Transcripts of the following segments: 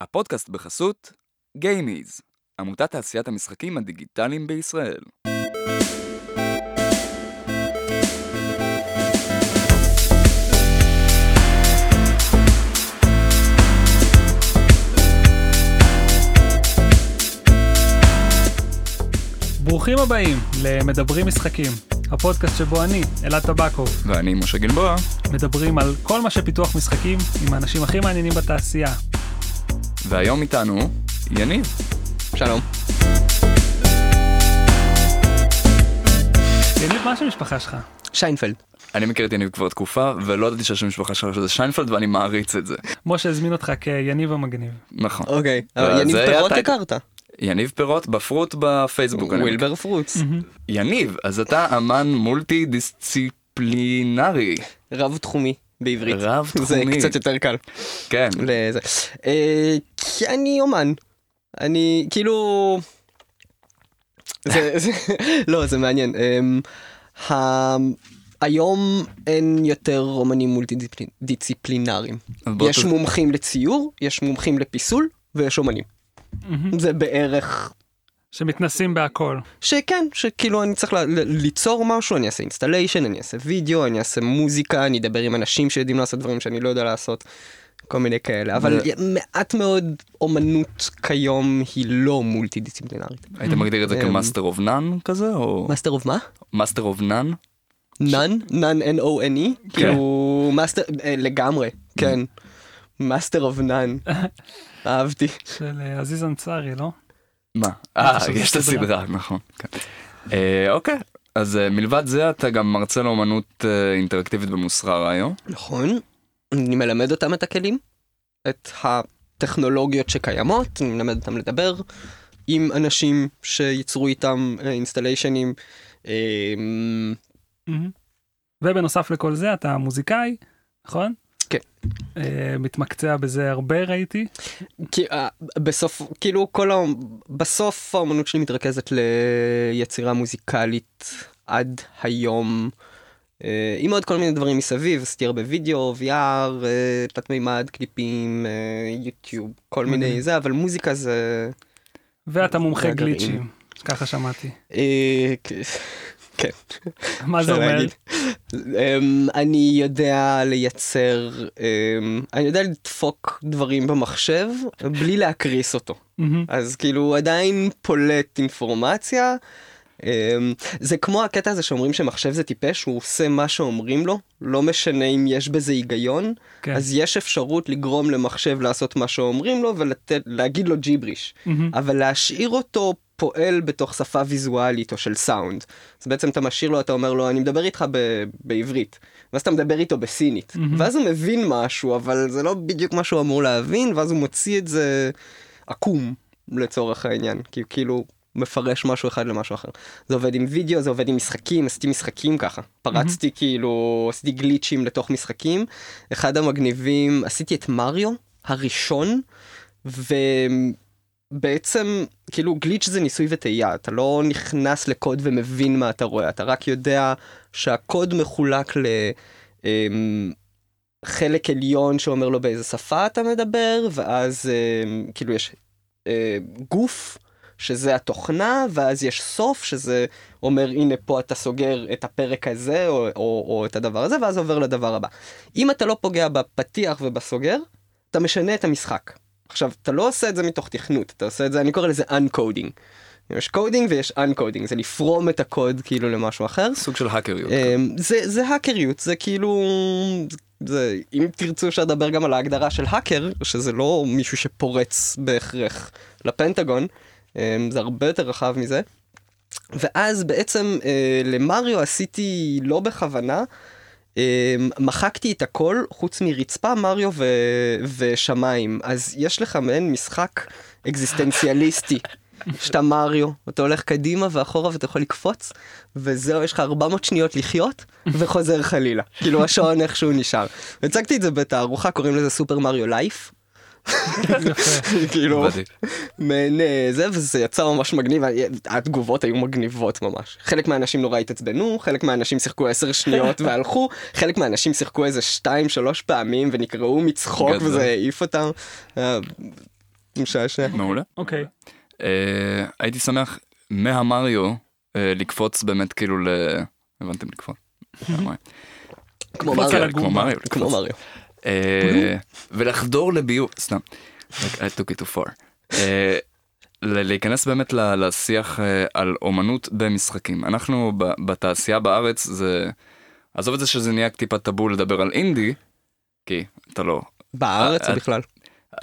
הפודקאסט בחסות גיימיז, עמותת תעשיית המשחקים הדיגיטליים בישראל. ברוכים הבאים למדברים משחקים, הפודקאסט שבו אני, אלעד טבקוב, ואני משה גלבוע, מדברים על כל מה שפיתוח משחקים עם האנשים הכי מעניינים בתעשייה. והיום איתנו יניב. שלום. יניב, מה השם המשפחה שלך? שיינפלד. אני מכיר את יניב כבר תקופה, ולא ידעתי שהשם משפחה שלך שזה שיינפלד ואני מעריץ את זה. משה הזמין אותך כיניב המגניב. נכון. אוקיי. אבל יניב פירות. הכרת. יניב פירות בפרוט בפייסבוק. Will bear fruits. יניב, אז אתה אמן מולטי דיסציפלינרי. רב תחומי בעברית. רב זה תחומי. קצת יותר קל. כן. לזה. אה, כי אני אומן. אני כאילו... זה, זה, לא, זה מעניין. אמ, ה- היום אין יותר אומנים מולטי בוא יש ת- מומחים לציור, יש מומחים לפיסול ויש אומנים. זה בערך שמתנסים בהכל. שכן, שכאילו אני צריך ל- ל- ליצור משהו, אני אעשה installation, אני אעשה וידאו, אני אעשה מוזיקה, אני אדבר עם אנשים שיודעים לעשות דברים שאני לא יודע לעשות, כל מיני כאלה. אבל ו- מעט מאוד אומנות כיום היא לא מולטי דיסציפלינרית. היית מגדיר את זה אמ, כמאסטר אוף נאן כזה, או master of מה? master of none? None? None N-O-N-E? כאילו master, אה, לגמרי, כן. Master of None. אהבתי. של אה, עזיז אנסארי, לא? מה? אה, עכשיו יש את. הסדרה, נכון. אה, אוקיי, אז אה, מלבד זה אתה גם מרצה לאומנות אה, אינטראקטיבית במוסררה היום. נכון, אני מלמד אותם את הכלים, את הטכנולוגיות שקיימות, אני מלמד אותם לדבר עם אנשים שייצרו איתם אה, אינסטליישנים. אה. ובנוסף לכל זה אתה מוזיקאי, נכון? כן. אה, מתמקצע בזה הרבה ראיתי. כי אה, בסוף, כאילו כל ה... בסוף האמנות שלי מתרכזת ליצירה מוזיקלית עד היום. אה, עם עוד כל מיני דברים מסביב, עשיתי הרבה וידאו, VR, תלת מימד, קליפים, יוטיוב, כל מיני. זה, אבל מוזיקה זה... ואתה מומחה. גליצ'ים, ככה שמעתי. כן. מה זה אומר? אמ, אני יודע לייצר, אמ, אני יודע לדפוק דברים במחשב בלי להקריס אותו. אז כאילו עדיין פולט אינפורמציה. אמ, זה כמו הקטע הזה שאומרים שמחשב זה טיפש, הוא עושה מה שאומרים לו, לא משנה אם יש בזה היגיון, כן. אז יש אפשרות לגרום למחשב לעשות מה שאומרים לו ולהגיד לו ג'יבריש. מהמם. אבל להשאיר אותו פועל בתוך שפה ויזואלית או של סאונד. אז בעצם אתה משאיר לו, אתה אומר לו, אני מדבר איתך ב- בעברית, ואז אתה מדבר איתו בסינית, מהמם. ואז הוא מבין משהו, אבל זה לא בדיוק מה שהוא אמור להבין, ואז הוא מוציא את זה עקום לצורך העניין, כי הוא כאילו מפרש משהו אחד למשהו אחר. זה עובד עם וידאו, זה עובד עם משחקים, עשיתי משחקים ככה. פרצתי כאילו, עשיתי גליצ'ים לתוך משחקים. אחד המגניבים, עשיתי את מריו הראשון, ובעצם, כאילו גליץ' זה ניסוי וטעייה, אתה לא נכנס לקוד ומבין מה אתה רואה, אתה רק יודע שהקוד מחולק ל... אמ, חלק עליון שאומר לו באיזה שפה אתה מדבר, ואז אמ, כאילו יש אה, גוף, שזה התוכנה, ואז יש סוף, שזה אומר הנה פה אתה סוגר את הפרק הזה, או, או, או את הדבר הזה, ואז עובר לדבר הבא. אם אתה לא פוגע בפתיח ובסוגר, אתה משנה את המשחק. עכשיו, אתה לא עושה את זה מתוך תכנות, אתה עושה את זה, אני קורא לזה uncoding. יש coding ויש uncoding, זה לפרום את הקוד כאילו למשהו אחר. סוג של האקריות. אמ, זה זה האקריות זה כאילו זה אם תרצו שאדבר גם על ההגדרה של האקר שזה לא מישהו שפורץ בהכרח לפנטגון אמ, זה הרבה יותר רחב מזה. ואז בעצם אה, למריו עשיתי לא בכוונה אה, מחקתי את הכל חוץ מרצפה מריו ו- ושמיים אז יש לך מעין משחק אקזיסטנציאליסטי. שאתה מריו, אתה הולך קדימה ואחורה ואתה יכול לקפוץ, וזהו, יש לך 400 שניות לחיות, וחוזר חלילה. כאילו השעון איכשהו נשאר. הצגתי את זה בתערוכה, קוראים לזה סופר מריו לייף. כאילו. מעין אה, זה, וזה יצא ממש מגניב, התגובות היו מגניבות ממש. חלק מהאנשים נורא התעצבנו, חלק מהאנשים שיחקו 10 שניות והלכו, חלק מהאנשים שיחקו איזה 2-3 פעמים ונקרעו מצחוק. וזה העיף אותם. אה, משעשע. מעולה. אוקיי. אה, הייתי שמח מהמריו אה, לקפוץ באמת כאילו ל... הבנתם לקפוץ? כמו מריו. כמו מריו. כמו לקפוץ. מריו. אה, ולחדור לביוב, סתם. I took it too far. אה, להיכנס באמת לשיח אה, על אומנות במשחקים. אנחנו בתעשייה בארץ זה... עזוב את זה שזה נהיה טיפה טאבו לדבר על אינדי, כי אתה לא... בארץ אה, או בכלל?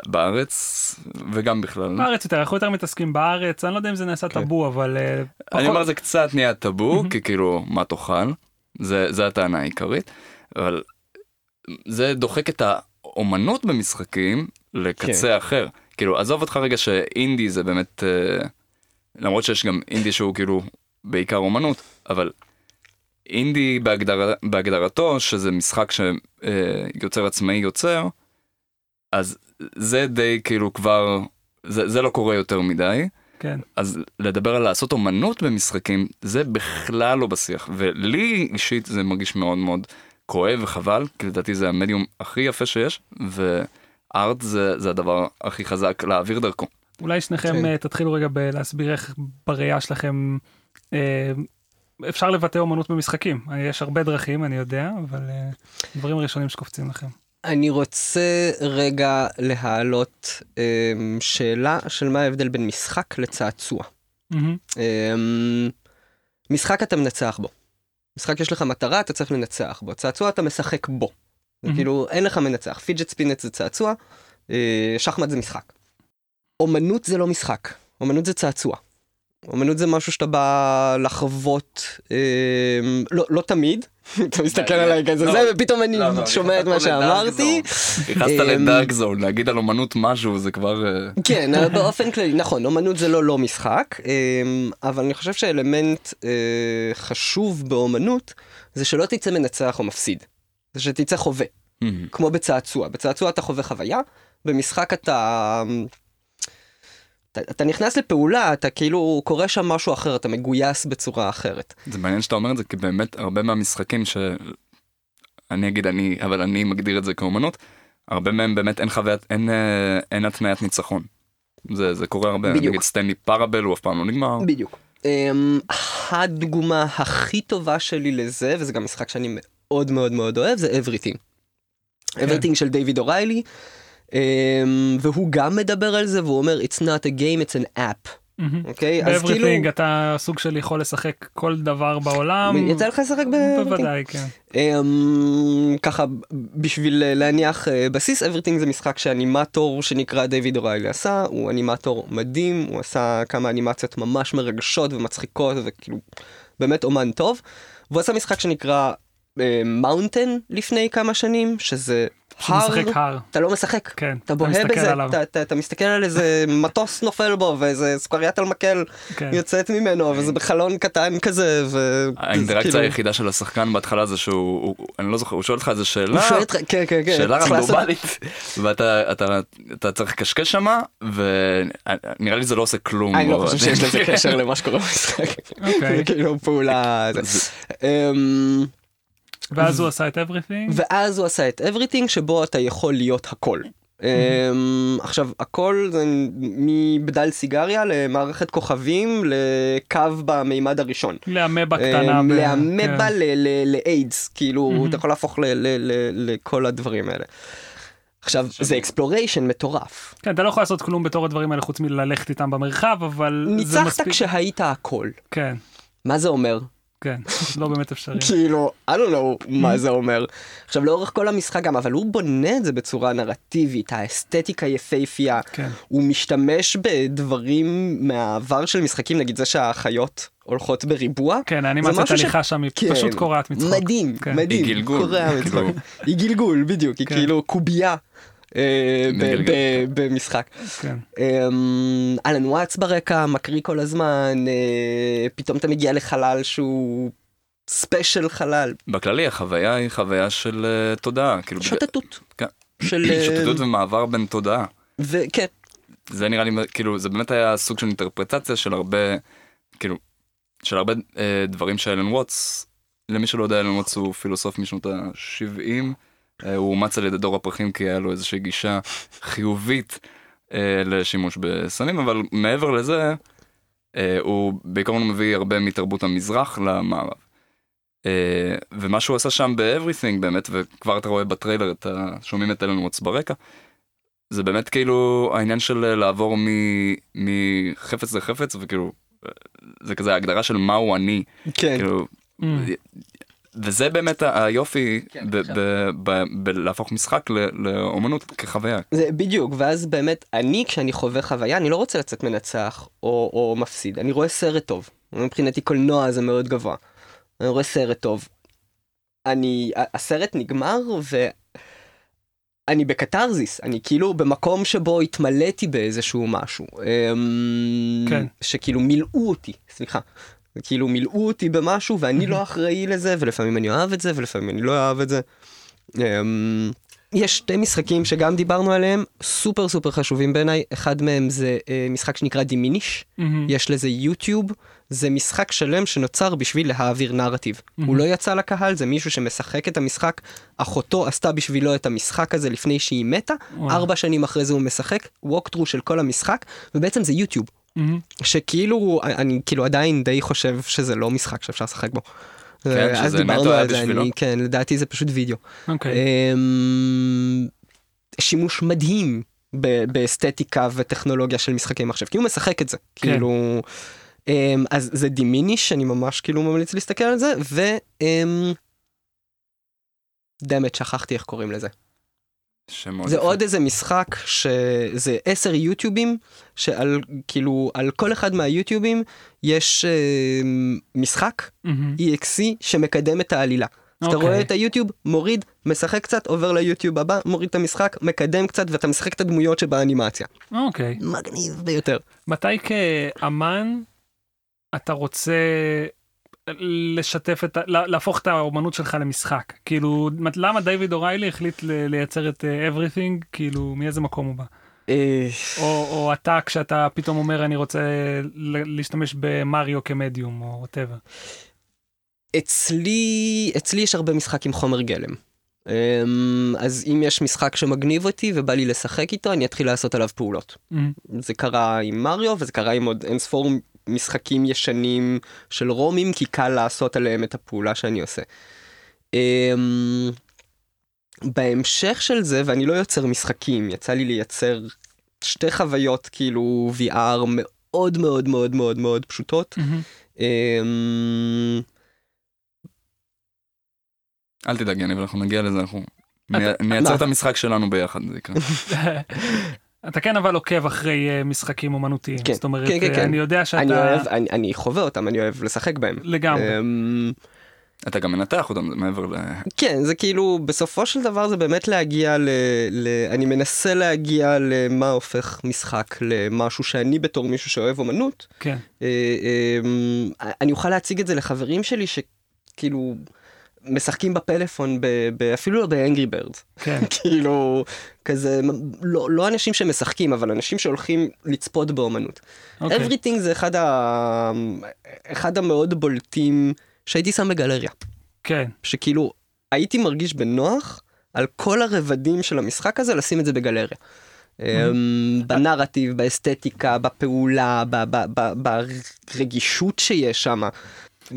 בארץ וגם בכלל. בארץ יותר, אנחנו יותר מתעסקים בארץ, אני לא יודע אם זה נעשה כן. טאבו, אבל אה, אני. אומר זה קצת נהיה טאבו, כי כאילו, מה תאכל? זה, זה הטענה העיקרית, אבל זה דוחק את האומנות במשחקים לקצה אחר. כאילו, עזוב אותך רגע שאינדי זה באמת, אה, למרות שיש גם אינדי שהוא כאילו בעיקר אומנות, אבל אינדי בהגדר, בהגדרתו, שזה משחק שיוצר עצמאי יוצר, אז זה די כאילו כבר, זה, זה לא קורה יותר מדי. כן. אז לדבר על לעשות אומנות במשחקים זה בכלל לא בשיח ולי אישית זה מרגיש מאוד מאוד כואב וחבל כי לדעתי זה המדיום הכי יפה שיש וארט זה, זה הדבר הכי חזק להעביר דרכו. אולי שניכם כן. אה, תתחילו רגע בלהסביר איך בראייה שלכם אה, אפשר לבטא אומנות במשחקים. יש הרבה דרכים, אני יודע, אבל אה, דברים ראשונים שקופצים לכם. אני רוצה רגע להעלות שאלה של מה ההבדל בין משחק לצעצוע. אמ, משחק אתה מנצח בו. משחק יש לך מטרה, אתה צריך לנצח בו. צעצוע אתה משחק בו. זה. כאילו, אין לך מנצח. פיג'ט ספינט זה צעצוע, אה, שחמט זה משחק. אומנות זה לא משחק, אומנות זה צעצוע. אומנות זה משהו שאתה בא לחוות, אמ, לא, לא תמיד, אתה מסתכל עליי כזה, לא. זה, ופתאום אני לא, לא, שומע את מה שאמרתי. נכנסת אמ, לדארק זון להגיד על אומנות משהו זה כבר אה, כן, באופן כללי, נכון, אומנות זה לא לא משחק, אבל אני חושב שאלמנט אה, חשוב באומנות זה שלא תצא מנצח או מפסיד, זה שתצא חווה, כמו בצעצוע. בצעצוע אתה חווה חוויה, במשחק אתה... אתה, אתה נכנס לפעולה, אתה כאילו קורה שם משהו אחר, אתה מגויס בצורה אחרת. זה מעניין שאתה אומר את זה כי באמת הרבה מהמשחקים ש... אני אגיד אני אבל אני מגדיר את זה כאומנות הרבה מהם באמת אין חוויית אין אה, אין התניית ניצחון. זה זה קורה הרבה בדיוק. נגיד סטנלי פאראבל הוא אף פעם לא נגמר. בדיוק. Um, הדוגמה הכי טובה שלי לזה, וזה גם משחק שאני מאוד מאוד מאוד אוהב, זה Everything. Everything של דיוויד אוריילי, um, והוא גם מדבר על זה, והוא אומר, It's not a game, it's an app. אוקיי? אז כאילו, אתה סוג של יכול לשחק כל דבר בעולם. יצא לך לשחק? בוודאי, כן. Um, ככה, בשביל אה, להניח uh, בסיס, Everything זה משחק שאנימטור שנקרא דיוויד אוריילי עשה, הוא אנימטור מדהים, הוא עשה כמה אנימציות ממש מרגשות ומצחיקות, וכאילו, באמת אומן טוב. והוא עשה משחק שנקרא Mountain לפני כמה שנים, שזה הר. אתה לא משחק, כן, אתה בוהה בזה, עליו. אתה, אתה, אתה מסתכל על איזה מטוס נופל בו ואיזה סוכריית על מקל כן. יוצאת ממנו וזה בחלון קטן כזה ו... האינטראקציה כאילו- היחידה של השחקן בהתחלה זה שהוא הוא- אני לא זוכר הוא שואל אותך איזה שאלה הוא שואל אותך, כן כן כן, שאלה רנדומלית ואתה אתה אתה צריך לקשקש שמה ונראה לי זה לא עושה כלום. אני לא חושב שיש לזה קשר למה שקורה במשחק. אוקיי. זה כאילו פעולה... ואז הוא עשה את Everything. ואז הוא עשה את Everything שבו אתה יכול להיות הכל. אמ, עכשיו הכל זה מבדל סיגריה למערכת כוכבים לקו במימד הראשון. לאמבה קטנה. אמ, לאמבה כן. לאיידס כאילו מהמם. אתה יכול להפוך לכל הדברים האלה. עכשיו זה exploration מטורף. כן, אתה לא יכול לעשות כלום בתור הדברים האלה חוץ מללכת איתם במרחב, אבל זה ניצחת מספיק. כשהיית הכל. כן, מה זה אומר? כן, לא באמת אפשרי. כאילו, I don't know מה זה אומר. עכשיו, לאורך כל המשחק גם, אבל הוא בונה את זה בצורה נרטיבית, האסתטיקה יפהפייה. כן. הוא משתמש בדברים מהעבר של משחקים, נגיד זה שהחיות הולכות בריבוע. כן, זה האנימציית משהו ש- הליכה שם היא כן, פשוט קורעת מצחוק. מדהים, כן. מדהים. היא גלגול, קורע מצחוק. היא גלגול, בדיוק, היא כן. כאילו קובייה. אה, במשחק. כן. אמ, אלן וואטס ברקע מקריא כל הזמן, אה, פתאום אתה מגיע לחלל שהוא spatial חלל. בכללי החוויה היא חוויה של אה, תודעה כאילו שוטטות. כן. של... שוטטות ומעבר בין תודעה. וכן, זה נראה לי כאילו זה באמת היה סוג של אינטרפרטציה של הרבה כאילו של הרבה אה, דברים של אלן ווטס. למי שלא יודע אלן ווטס הוא פילוסוף משנות ה-70 אה, הוא אומץ על ידי דור הפרחים כי היה לו איזושהי גישה חיובית אה, לשימוש בסמים, אבל מעבר לזה, אה, הוא בעיקרון מביא הרבה מתרבות המזרח למערב. אה, ומה שהוא עשה שם ב-Everything באמת, וכבר אתה רואה בטריילר, אתה שומעים את אלן ווטס ברקע, זה באמת כאילו העניין של אה, לעבור מ- מחפץ לחפץ, וכאילו, אה, זה כזה ההגדרה של מהו אני, כן. כאילו, Mm. וזה באמת היופי כן, בלהפוך משחק לאומנות כחוויה. זה בדיוק, ואז באמת, אני כשאני חווה חוויה, אני לא רוצה לצאת מנצח או, או מפסיד, אני רואה סרט טוב. מבחינתי קולנוע זה מאוד גבוה. אני רואה סרט טוב. אני, הסרט נגמר ואני בקתרזיס, אני כאילו במקום שבו התמלאתי באיזשהו משהו. אמ, כן. שכאילו מילאו אותי, סליחה. כאילו מילאו אותי במשהו ואני לא אחראי לזה, ולפעמים אני אוהב את זה ולפעמים אני לא אוהב את זה. אמ, יש שתי משחקים שגם דיברנו עליהם, סופר סופר חשובים בעיניי, אחד מהם זה אה, משחק שנקרא דימיניש. יש לזה יוטיוב, זה משחק שלם שנוצר בשביל להעביר נרטיב. הוא לא יצא לקהל, זה מישהו שמשחק את המשחק, אחותו עשתה בשבילו את המשחק הזה לפני שהיא מתה. ארבע שנים אחרי זה הוא משחק, ווקטרו של כל המשחק, ובעצם זה יוטיוב. מהמם. שכאילו, אני כאילו עדיין די חושב שזה לא משחק שאפשר לשחק בו. כן, אז שזה דיברנו נטו היה על זה, בשבילו. אני, כן, לדעתי זה פשוט וידאו. אוקיי. אמ, שימוש מדהים ב- באסתטיקה וטכנולוגיה של משחקי מחשב, כי הוא משחק את זה, כן. כאילו, אמ, אז זה דימיניש, אני ממש כאילו ממליץ להסתכל על זה, ו... אמ, דמת, שכחתי איך קוראים לזה. זה. עוד איזה משחק שזה עשר יוטיובים, שעל כאילו על כל אחד מהיוטיובים יש אמ, משחק מהמם. EXC שמקדם את העלילה. אז אתה אוקיי. רואה את היוטיוב, מוריד, משחק קצת, עובר ליוטיוב הבא, מוריד את המשחק, מקדם קצת, ואתה משחק את הדמויות שבאנימציה. אוקיי. מגניב ביותר. מתי כאמן אתה רוצה לשתף את, להפוך את האומנות שלך למשחק? כאילו, למה דיוויד אוריילי החליט לייצר את אה, everything? כאילו, מאיזה מקום הוא בא? או, או אתה כשאתה פתאום אומר אני רוצה להשתמש במריו כמדיום או whatever. אצלי, אצלי יש הרבה משחק עם חומר גלם. אמ, אז אם יש משחק שמגניב אותי ובא לי לשחק איתו, אני אתחיל לעשות עליו פעולות. זה קרה עם מריו וזה קרה עם עוד אין ספור משחקים ישנים של רומים כי קל לעשות עליהם את הפעולה שאני עושה. אמ, בהמשך של זה ואני לא יוצר משחקים יצא לי לייצר שתי חוויות כאילו VR מאוד מאוד מאוד מאוד מאוד פשוטות. אמ, אל תדאג יניב, אנחנו נגיע לזה, אנחנו נייצר? את המשחק שלנו ביחד, זה יקרה. אתה כן אבל עוקב אחרי אה, משחקים אומנותיים. כן, זאת אומרת, כן, כן, אה, כן. אני יודע שאתה... אני אוהב, אני, אני חווה אותם, אני אוהב לשחק בהם. לגמרי. אמ, אתה גם מנתח אותם, מעבר ל... כן, זה כאילו, בסופו של דבר זה באמת להגיע ל... ל אני מנסה להגיע למה הופך משחק למשהו שאני בתור מישהו שאוהב אומנות. כן. אה, אמ, אני אוכל להציג את זה לחברים שלי שכאילו משחקים בפלאפון, ב, ב, אפילו לא באנגרי בירדס. כן. כאילו, כזה, לא, לא אנשים שמשחקים, אבל אנשים שהולכים לצפות באומנות. אוקיי. Everything זה אחד, ה... אחד המאוד בולטים שהייתי שם בגלריה. כן. שכאילו הייתי מרגיש בנוח על כל הרבדים של המשחק הזה לשים את זה בגלריה. אמ, בנרטיב, באסתטיקה, בפעולה, ברגישות שיש שם.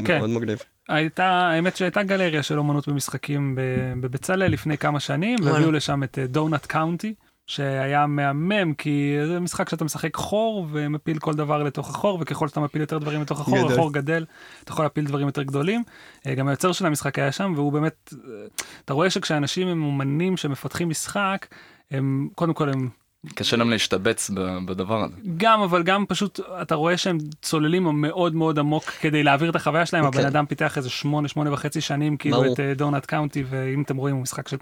כן. מאוד מגניב. הייתה, האמת שהייתה גלריה של אומנות במשחקים בבצלאל לפני כמה שנים. והביאו לשם את דונאט קאונטי, שהיה מהמם, כי זה משחק שאתה משחק חור ומפיל כל דבר לתוך החור, וככל שאתה מפיל יותר דברים לתוך החור. החור גדל, אתה יכול להפיל דברים יותר גדולים. אה, גם היוצר של המשחק היה שם, והוא באמת, אה, אתה רואה שכשאנשים הם אומנים שמפתחים משחק, הם, קודם כל הם קשה להם להשתבץ בדבר הזה. גם אבל גם פשוט אתה רואה שהם צוללים מאוד מאוד עמוק כדי להעביר את החוויה שלהם אוקיי. הבן אדם פיתח איזה שמונה שמונה וחצי שנים כאילו. את דונלד קאונטי ואם אתם רואים הוא משחק של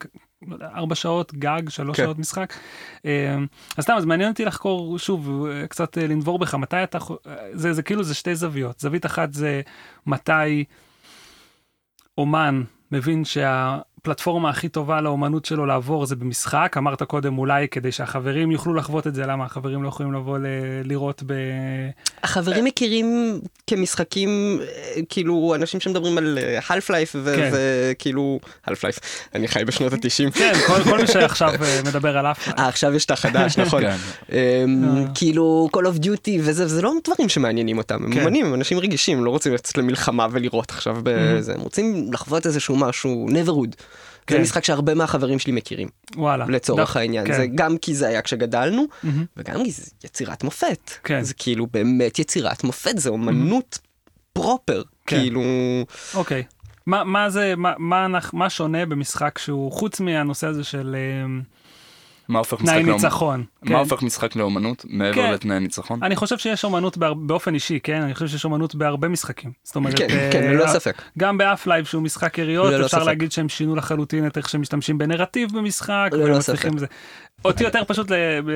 לא ארבע שעות גג שלוש כן. שעות משחק. אה, אז סתם אז מעניין אותי לחקור שוב אה, קצת אה, לנבור בך מתי אתה אה, זה כאילו זה שתי זוויות זווית אחת זה מתי אומן מבין שה... הפלטפורמה הכי טובה לאומנות שלו לעבור זה במשחק, אמרת קודם אולי כדי שהחברים יוכלו לחוות את זה, למה החברים לא יכולים לבוא ל- לראות ב... החברים מכירים כמשחקים, אה, כאילו, אנשים שמדברים על half life כן. וכאילו, half life, אני חי בשנות ה-90. כן, כל, כל מי שעכשיו אה, מדבר על אף... אה, עכשיו יש את החדש, נכון. כן. אמ, אה. כאילו, Call of Duty וזה, וזה לא דברים שמעניינים אותם, הם כן. אומנים, הם אנשים רגישים, לא רוצים לצאת למלחמה ולראות עכשיו בזה, הם רוצים לחוות איזשהו משהו, neverhood. זה כן. משחק שהרבה מהחברים שלי מכירים, וואלה. לצורך דווקא- העניין. כן. זה גם כי זה היה כשגדלנו, מהמם. וגם כי זה יצירת מופת. כן. זה כאילו באמת יצירת מופת, זה אומנות proper. כן. כאילו, אוקיי. מה, מה זה, מה, מה, מה שונה במשחק שהוא, חוץ מהנושא הזה של אה, מה הופך משחק תנאי לאומנות? ניצחון. מה כן. הופך משחק לאומנות מעבר כן. לתנאי ניצחון? אני חושב שיש אומנות בהר... באופן אישי, כן? אני חושב שיש אומנות בהרבה משחקים. זאת אומרת, כן, אה, כן, ללא ספק. גם ב Half-Life שהוא משחק יריות, ללא אפשר ספק. להגיד שהם שינו לחלוטין את איך שהם משתמשים בנרטיב במשחק. ללא ספק. זה. אותי יותר פשוט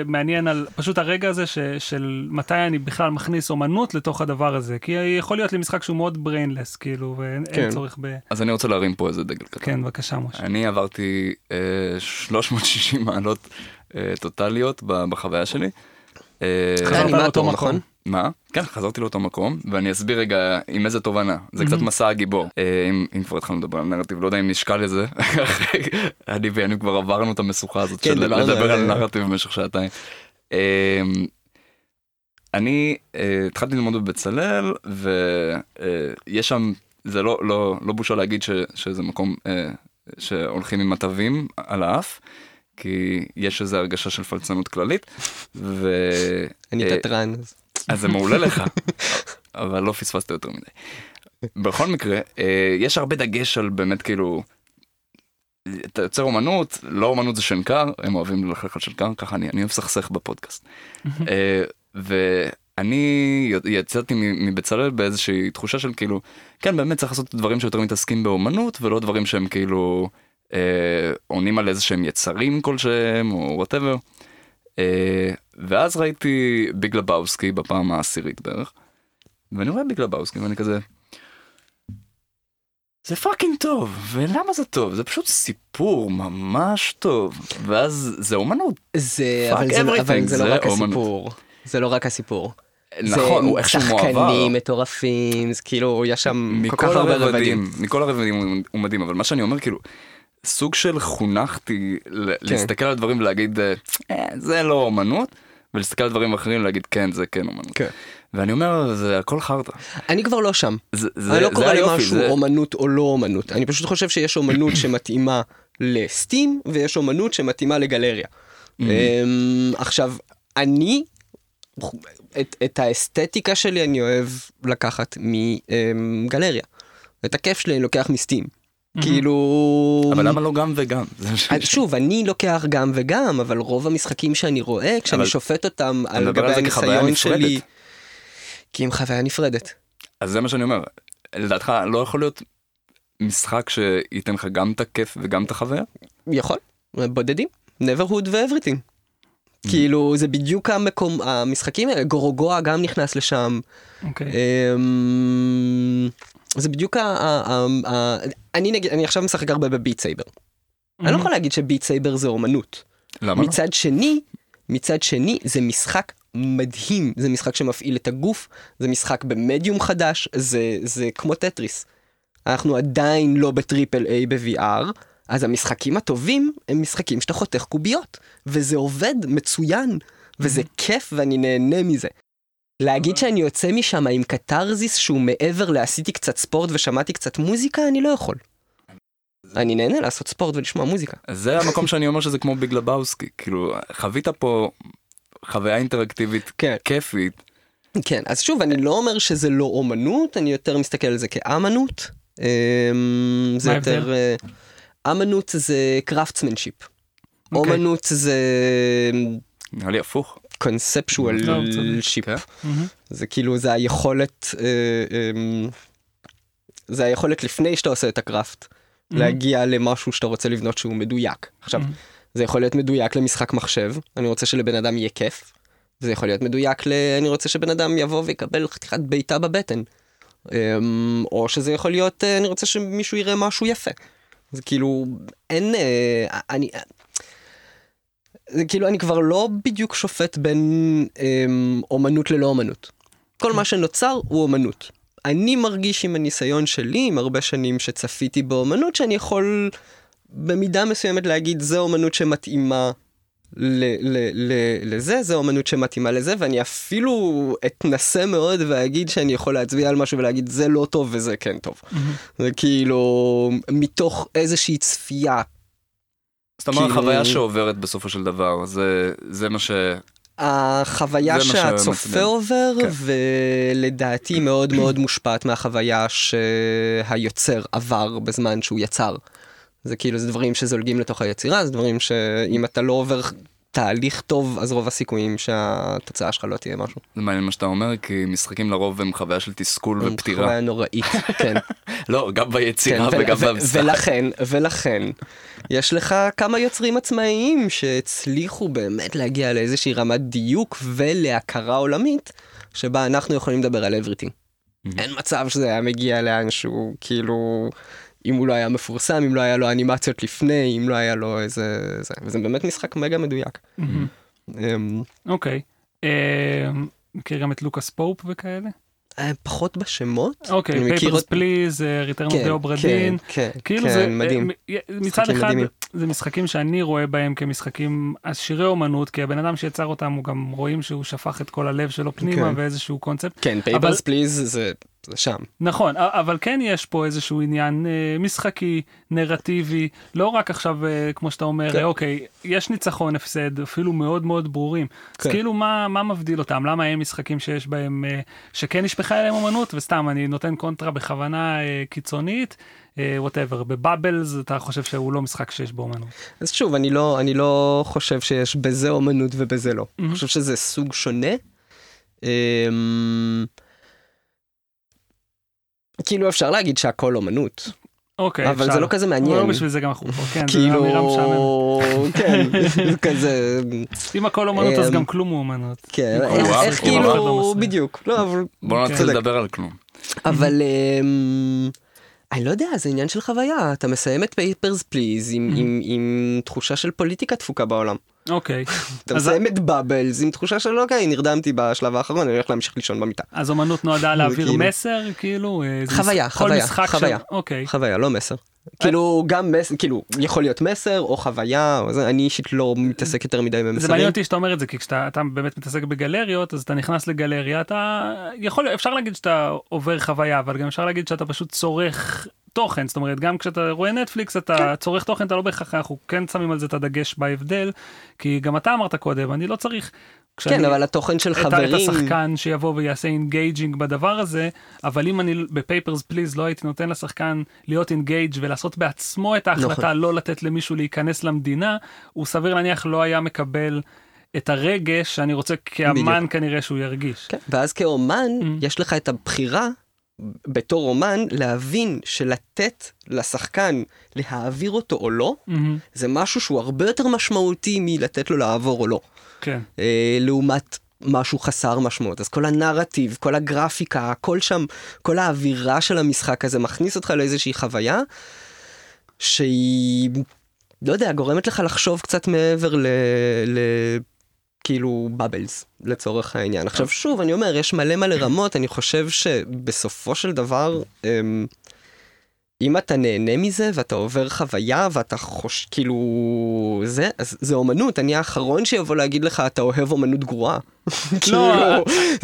מעניין על פשוט הרגע הזה ש, של מתי אני בכלל מכניס אומנות לתוך הדבר הזה. כי יכול להיות לי משחק שהוא מאוד brainless, כאילו, ואין אין כן. צורך ב... אז אני רוצה להרים פה איזה דגל קטן. כן, בבקשה, משה. אני עברתי אה, 360 מעלות אה, טוטליות בחוויה שלי. אה, חזרת לאותו מקום. נכון? מה? כן, חזרתי לאותו מקום, ואני אסביר רגע עם איזה תובנה. זה קצת מסע הגיבור. אה, אם כבר התחלנו לדבר על נרטיב, לא יודע אם נשקל לזה. אני ויאני כבר עברנו את המשוכה הזאת כן, של דיברנו לדבר על. נרטיב במשך שעתיים. אני התחלתי ללמוד בבצלאל, ויש שם, זה לא, לא, לא בושה להגיד שזה מקום שהולכים עם מטבים על האף. כי יש איזו הרגשה של פלצנות כללית, ו... אני אה, תתרן. אז- זה מעולה לך, אבל לא פספסת יותר מדי. בכל מקרה, אה, יש הרבה דגש על באמת כאילו, אתה יוצר אומנות, לא אומנות זה שנקר, הם אוהבים ללכלך על שנקר, ככה אני, אני אוהב לסכסך בפודקאסט. אה, ואני יצאתי מ- מבצלאל באיזושהי תחושה של כאילו, כן באמת צריך לעשות דברים שיותר מתעסקים באומנות, ולא דברים שהם כאילו אה, עונים על איזה שהם יצרים כלשהם, או whatever. אה, ואז ראיתי Big Lebowski בפעם העשירית בערך, ואני רואה Big Lebowski ואני כזה, זה fucking טוב, ולמה זה טוב? זה פשוט סיפור ממש טוב, ואז זה אומנות. זה, אבל זה, אבל everything, זה זה לא רק אומנות. הסיפור. זה לא רק הסיפור. נכון, הוא איכשהו זה מועבר. שחקנים מטורפים, זה כאילו, יש שם כל כך הרבה רבדים. מכל הרבדים הוא- הוא מדהים, אבל מה שאני אומר כאילו, סוג של חונכתי ל- להסתכל על דברים ולהגיד, אה, "אה, זה לא אומנות, ולהסתכל על דברים אחרים ולהגיד, כן, זה כן אומנות. כן. ואני אומר, זה הכל חרטא. אני כבר לא שם. זה- זה- אני לא קורא למשהו זה- אומנות או לא אומנות. אני פשוט חושב שיש אומנות שמתאימה לסטים, ויש אומנות שמתאימה לגלריה. Mm-hmm. אמ, עכשיו, אני, את, את האסתטיקה שלי אני אוהב לקחת מגלריה. את הכיף שלי אני לוקח מסטים. כאילו... אבל למה לא גם וגם? שוב, אני לוקח גם וגם, אבל רוב המשחקים שאני רואה, כשאני שופט אותם על גבי הניסיון שלי... כי הם חוויה נפרדת. אז זה מה שאני אומר. לדעתך לא יכול להיות משחק שייתן לך גם את הכיף וגם את החוויה? יכול, בודדים, neverhood ו-everything. כאילו זה בדיוק המקום, המשחקים האלה, גורוגואה גם נכנס לשם. אוקיי. זה בדיוק ה... ה- ה- ה- אני נגיד, אני עכשיו משחק הרבה ב Beat Saber. אני לא יכול להגיד ש Beat Saber זה אומנות. למה? מצד שני, מצד שני זה משחק מדהים, זה משחק שמפעיל את הגוף, זה משחק במדיום חדש, זה, זה כמו טטריס. אנחנו עדיין לא ב triple A ב-VR, אז המשחקים הטובים הם משחקים שאתה חותך קוביות, וזה עובד מצוין, וזה כיף ואני נהנה מזה. להגיד שאני יוצא משם עם קתרזיס שהוא מעבר לעשיתי קצת ספורט ושמעתי קצת מוזיקה, אני לא יכול. אני נהנה לעשות ספורט ולשמוע מוזיקה. זה המקום שאני אומר שזה כמו Big Lebowski. כאילו, חווית פה חוויה אינטראקטיבית כן. כיפית. כן, אז שוב, אני לא אומר שזה לא אומנות, אני יותר מסתכל על זה כאמנות. אמ, זה יותר... אה, אמנות זה craftsmanship. אוקיי. אומנות זה נראה לי הפוך. צודק. ship. כן. מהמם. זה כאילו, זה היכולת, אה, אמ, זה היכולת לפני שאתה עושה את הקראפט, להגיע למשהו שאתה רוצה לבנות שהוא מדויק. עכשיו. זה יכול להיות מדויק למשחק מחשב, אני רוצה שלבן אדם יהיה כיף. זה יכול להיות מדויק ל... אני רוצה שבן אדם יבוא ויקבל חתיכת בעיטה בבטן. אמ, או שזה יכול להיות, אה, אני רוצה שמישהו יראה משהו יפה. זה כאילו, אין, אה, אני, כאילו, אני כבר לא בדיוק שופט בין אה, אומנות ללא אומנות. כל מה שנוצר הוא אומנות. אני מרגיש עם הניסיון שלי, עם הרבה שנים שצפיתי באומנות, שאני יכול במידה מסוימת להגיד, זה אומנות שמתאימה ל- ל- ל- לזה, זה אומנות שמתאימה לזה, ואני אפילו אתנסה מאוד ואגיד שאני יכול להצביע על משהו ולהגיד, זה לא טוב וזה כן טוב. זה כאילו, מתוך איזושהי צפייה. זאת אומרת, כאילו- חוויה שעוברת בסופו של דבר, זה, זה מה ש... החוויה שהצופה. עובר, כן. ולדעתי מאוד מאוד מושפעת מהחוויה שהיוצר עבר בזמן שהוא יצר. זה כאילו, זה דברים שזולגים לתוך היצירה, זה דברים שאם אתה לא עובר תהליך טוב, אז רוב הסיכויים שהתוצאה שלך לא תהיה משהו. זה מעניין מה שאתה אומר, כי משחקים לרוב הם חוויה של תסכול ופטירה. חוויה נוראית, כן. לא, גם ביצירה כן, וגם במשחק. ולכן, ולכן, יש לך כמה יוצרים עצמאיים שהצליחו באמת להגיע לאיזושהי רמת דיוק ולהכרה עולמית, שבה אנחנו יכולים לדבר על everything. אין מצב שזה היה מגיע לאן שהוא כאילו, אם הוא לא היה מפורסם, אם לא היה לו אנימציות לפני, אם לא היה לו איזה... זה, וזה באמת משחק מגה מדויק. מהמם. אמ, אוקיי. אה, מכיר גם את לוקאס פופ וכאלה? אה, פחות בשמות. אוקיי, Papers Please, Return כן, of the כן, Dinn. כן, כאילו כן, מדהים. אה, מ- מצד אחד. זה משחקים שאני רואה בהם כמשחקים עשירי אומנות, כי הבן אדם שיצר אותם הוא גם רואים שהוא שפך את כל הלב שלו פנימה כן. ואיזשהו קונספט. כן, Papers Please זה זה שם. נכון, אבל כן יש פה איזשהו עניין אה, משחקי, נרטיבי, לא רק עכשיו, אה, כמו שאתה אומר, כן. אוקיי, יש ניצחון, הפסד, אפילו מאוד מאוד ברורים. אז כן. כאילו, מה, מה מבדיל אותם? למה הם משחקים שיש בהם, אה, שכן נשפכה אליהם אמנות, וסתם, אני נותן קונטרה בכוונה קיצונית, ווטאבר. בבאבלס אתה חושב שהוא לא משחק שיש בו אמנות. אז שוב, אני לא, אני לא חושב שיש בזה אומנות ובזה לא. אני Mhm. חושב שזה סוג שונה. כאילו אפשר להגיד שהכל אומנות, אוקיי, אבל אפשר. זה לא כזה מעניין. לא בשביל זה גם אנחנו פה, כן, אמירה כאילו, משעממת. כן, זה כזה, אם הכל אומנות, אז אמ, גם כלום הוא אומנות. כן, איך- כאילו. בדיוק, לא, אבל בוא נתחיל. לדבר על כלום. אבל אמ, אני לא יודע, זה עניין של חוויה, אתה מסיים את Papers Please עם-. עם- עם תחושה של פוליטיקה דפוקה בעולם. אוקיי, אתה מסיים את Bubbles עם תחושה של אוקיי, נרדמתי בשלב האחרון, אני הולך להמשיך לישון במיטה. אז אומנות נועדה להעביר כאילו- מסר, כאילו? אה, חוויה, חוויה, חוויה. אוקיי. חוויה, לא מסר. כאילו גם מסר, כאילו יכול להיות מסר או חוויה, או זה, אני אישית לא מתעסק יותר מדי זה מעניין במסרים. אותי שאתה אומר את זה, כי כשאתה אתה באמת מתעסק בגלריות, אז אתה נכנס לגלריה, אתה יכול, אפשר להגיד שאתה עובר חוויה, אבל גם אפשר להגיד שאתה פשוט צורך תוכן, זאת אומרת, גם כשאתה רואה נטפליקס, אתה כן. צורך תוכן, אתה לא בהכרח, אנחנו כן שמים על זה את הדגש בהבדל, כי גם אתה אמרת קודם, אני לא צריך... כן, אבל התוכן של את, ה- את חברים, השחקן שיבוא ויעשה engaging בדבר הזה, אבל אם אני ב Papers Please לא הייתי נותן לשחקן להיות engaged ולעשות בעצמו את ההחלטה נכון. לא לתת למישהו להיכנס למדינה, הוא סביר להניח לא היה מקבל את הרגש שאני רוצה כאמן כנראה שהוא ירגיש. כן, ואז כאומן Mm. יש לך את הבחירה בתור אומן להבין שלתת לשחקן להעביר אותו או לא, מהמם, זה משהו שהוא הרבה יותר משמעותי מלתת לו לעבור או לא. כן. אה, לעומת משהו חסר משמעות. אז כל הנרטיב, כל הגרפיקה, הכל שם, כל האווירה של המשחק הזה מכניס אותך לאיזושהי חוויה שהיא, לא יודע, גורמת לך לחשוב קצת מעבר ל... ל... כאילו בבלס לצורך העניין. עכשיו שוב, אני אומר, יש מלא מלא רמות, אני חושב שבסופו של דבר, אמ, אם אתה נהנה מזה ואתה עובר חוויה ואתה חוש... כאילו... זה, אז זה אומנות, אני האחרון שיבוא להגיד לך אתה אוהב אומנות גרועה. כאילו,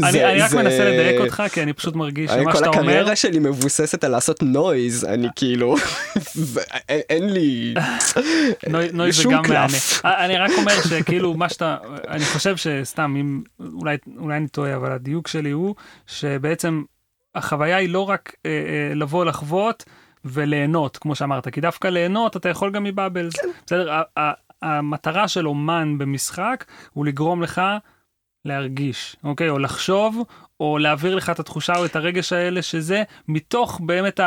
אני, זה- אני רק זה- מנסה לדייק אותך, כי אני פשוט מרגיש שמה כל שאתה אומר... הקריירה שלי מבוססת על לעשות נויז, אני כאילו, אין לי, נוי- נויז זה גם. מהנה. אני רק אומר שכאילו מה שאתה, אני חושב שסתם, אם, אולי, אולי אני טועה, אבל הדיוק שלי הוא שבעצם החוויה היא לא רק אה, אה, לבוא לחוות וליהנות, כמו שאמרת, כי דווקא ליהנות אתה יכול גם מבאבלס. בסדר? ה- ה- המטרה של אומן במשחק הוא לגרום לך להרגיש, אוקיי? או לחשוב, או להעביר לך את התחושה או את הרגש האלה, שזה מתוך באמת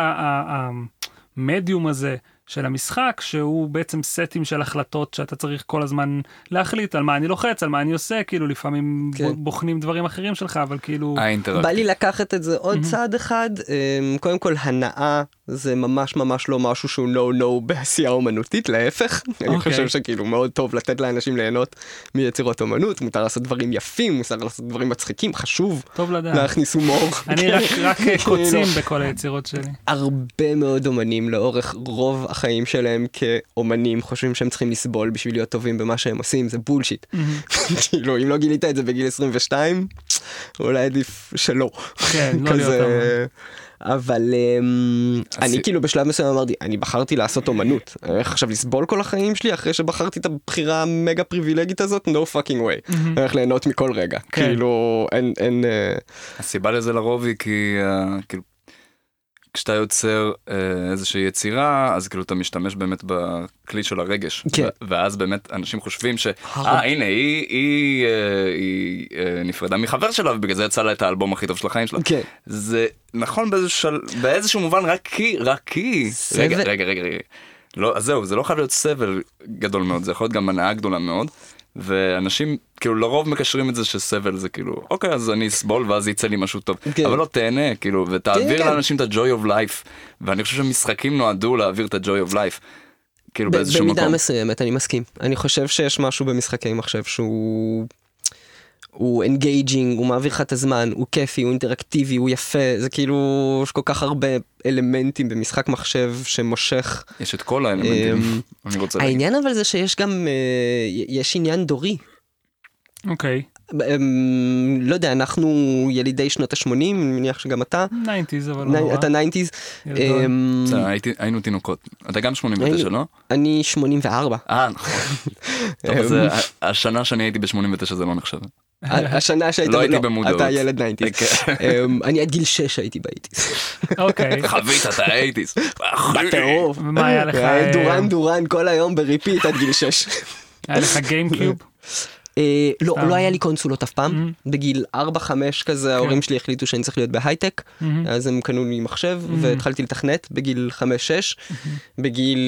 המדיום הזה של המשחק, שהוא בעצם סטים של החלטות שאתה צריך כל הזמן להחליט על מה אני לוחץ, על מה אני עושה, כאילו לפעמים כן. בוחנים דברים אחרים שלך, אבל כאילו... בא לי לקחת את זה עוד מהמם. צעד אחד, אמ, קודם כל הנאה זה ממש ממש לא משהו שהוא נו נו בעשייה אומנותית, להפך. אני אוקיי. חושב שכאילו מאוד טוב לתת לאנשים ליהנות מיצירות אומנות, מותר לעשות דברים יפים, מותר לעשות דברים מצחיקים, חשוב טוב לדעת. להכניס הומור. אני רק רק כאילו, קוצים בכל היצירות שלי. הרבה מאוד אומנים לאורך רוב החיים שלהם כאומנים חושבים שהם צריכים לסבול בשביל להיות טובים במה שהם עושים, זה בולשיט. כאילו, אם לא גילית את זה בגיל 22, אולי עדיף שלא. כן, לא להיות כזה... אבל אמ, אני כאילו בשלב מסוים אמרתי, אני בחרתי לעשות אומנות. הולך עכשיו לסבול כל החיים שלי אחרי שבחרתי את הבחירה המגה פריבילגית הזאת? no fucking way. אני הולך ליהנות מכל רגע. כן. כאילו, אין, אין... אה, הסיבה לזה לרוב היא כי אה, כאילו כשאתה יוצר אה, איזושהי יצירה אז כאילו אתה משתמש באמת בכלי של הרגש כן. ואז באמת אנשים חושבים ש... אה הנה היא, היא, אה, היא אה, נפרדה מחבר שלה ובגלל זה יצא לה את האלבום הכי טוב של החיים שלה. כן. זה נכון באיזשהו. באיזשהו מובן רק כי, רק כי. סבל. רגע, רגע, רגע, רגע. לא, אז זהו, זה לא חייב להיות סבל גדול מאוד, זה יכול להיות גם הנאה גדולה מאוד. ואנשים כאילו לרוב מקשרים את זה שסבל זה כאילו אוקיי אז אני אסבול ואז יצא לי משהו טוב כן. אבל לא תהנה כאילו ותעביר כן, כן. לאנשים את ה-joy of life ואני חושב שמשחקים נועדו להעביר את ה-joy of life. כאילו באיזשהו במידה מקום. מסוימת, אני מסכים. אני חושב שיש משהו במשחקי מחשב שהוא... הוא engaging, הוא מעביר לך את הזמן, הוא כיפי, הוא אינטראקטיבי, הוא יפה, זה כאילו, יש כל כך הרבה אלמנטים במשחק מחשב שמושך. יש את כל האלמנטים. אמ, אני רוצה להגיד. העניין אבל זה שיש גם, אה, יש עניין דורי. אוקיי, אמ, לא יודע, אנחנו ילידי שנות ה-80, אני מניח שגם אתה, 90's אבל לא נורא. אתה 90's. ילדון. אמ, היינו תינוקות. אתה גם 89 היינו- לא? אני 84. אה נכון. טוב, אז אה, השנה שאני הייתי ב-89 זה לא נחשב. השנה שהיית, לא הייתי במודעות. אתה ילד 90's. כן. אמ, אני עד גיל 6 הייתי באייטיז. אוקיי, חווית את האייטיז. בטירוף. ומה היה לך? אה, דוראן דוראן כל היום ב repeat עד גיל 6. היה לך GameCube? אה, לא. לא היה לי קונסולות אף פעם. Mhm. בגיל 4-5 כזה ההורים שלי החליטו שאני צריך להיות בהייטק. מהמם. אז הם קנו לי מחשב והתחלתי לתכנת בגיל 5-6. בגיל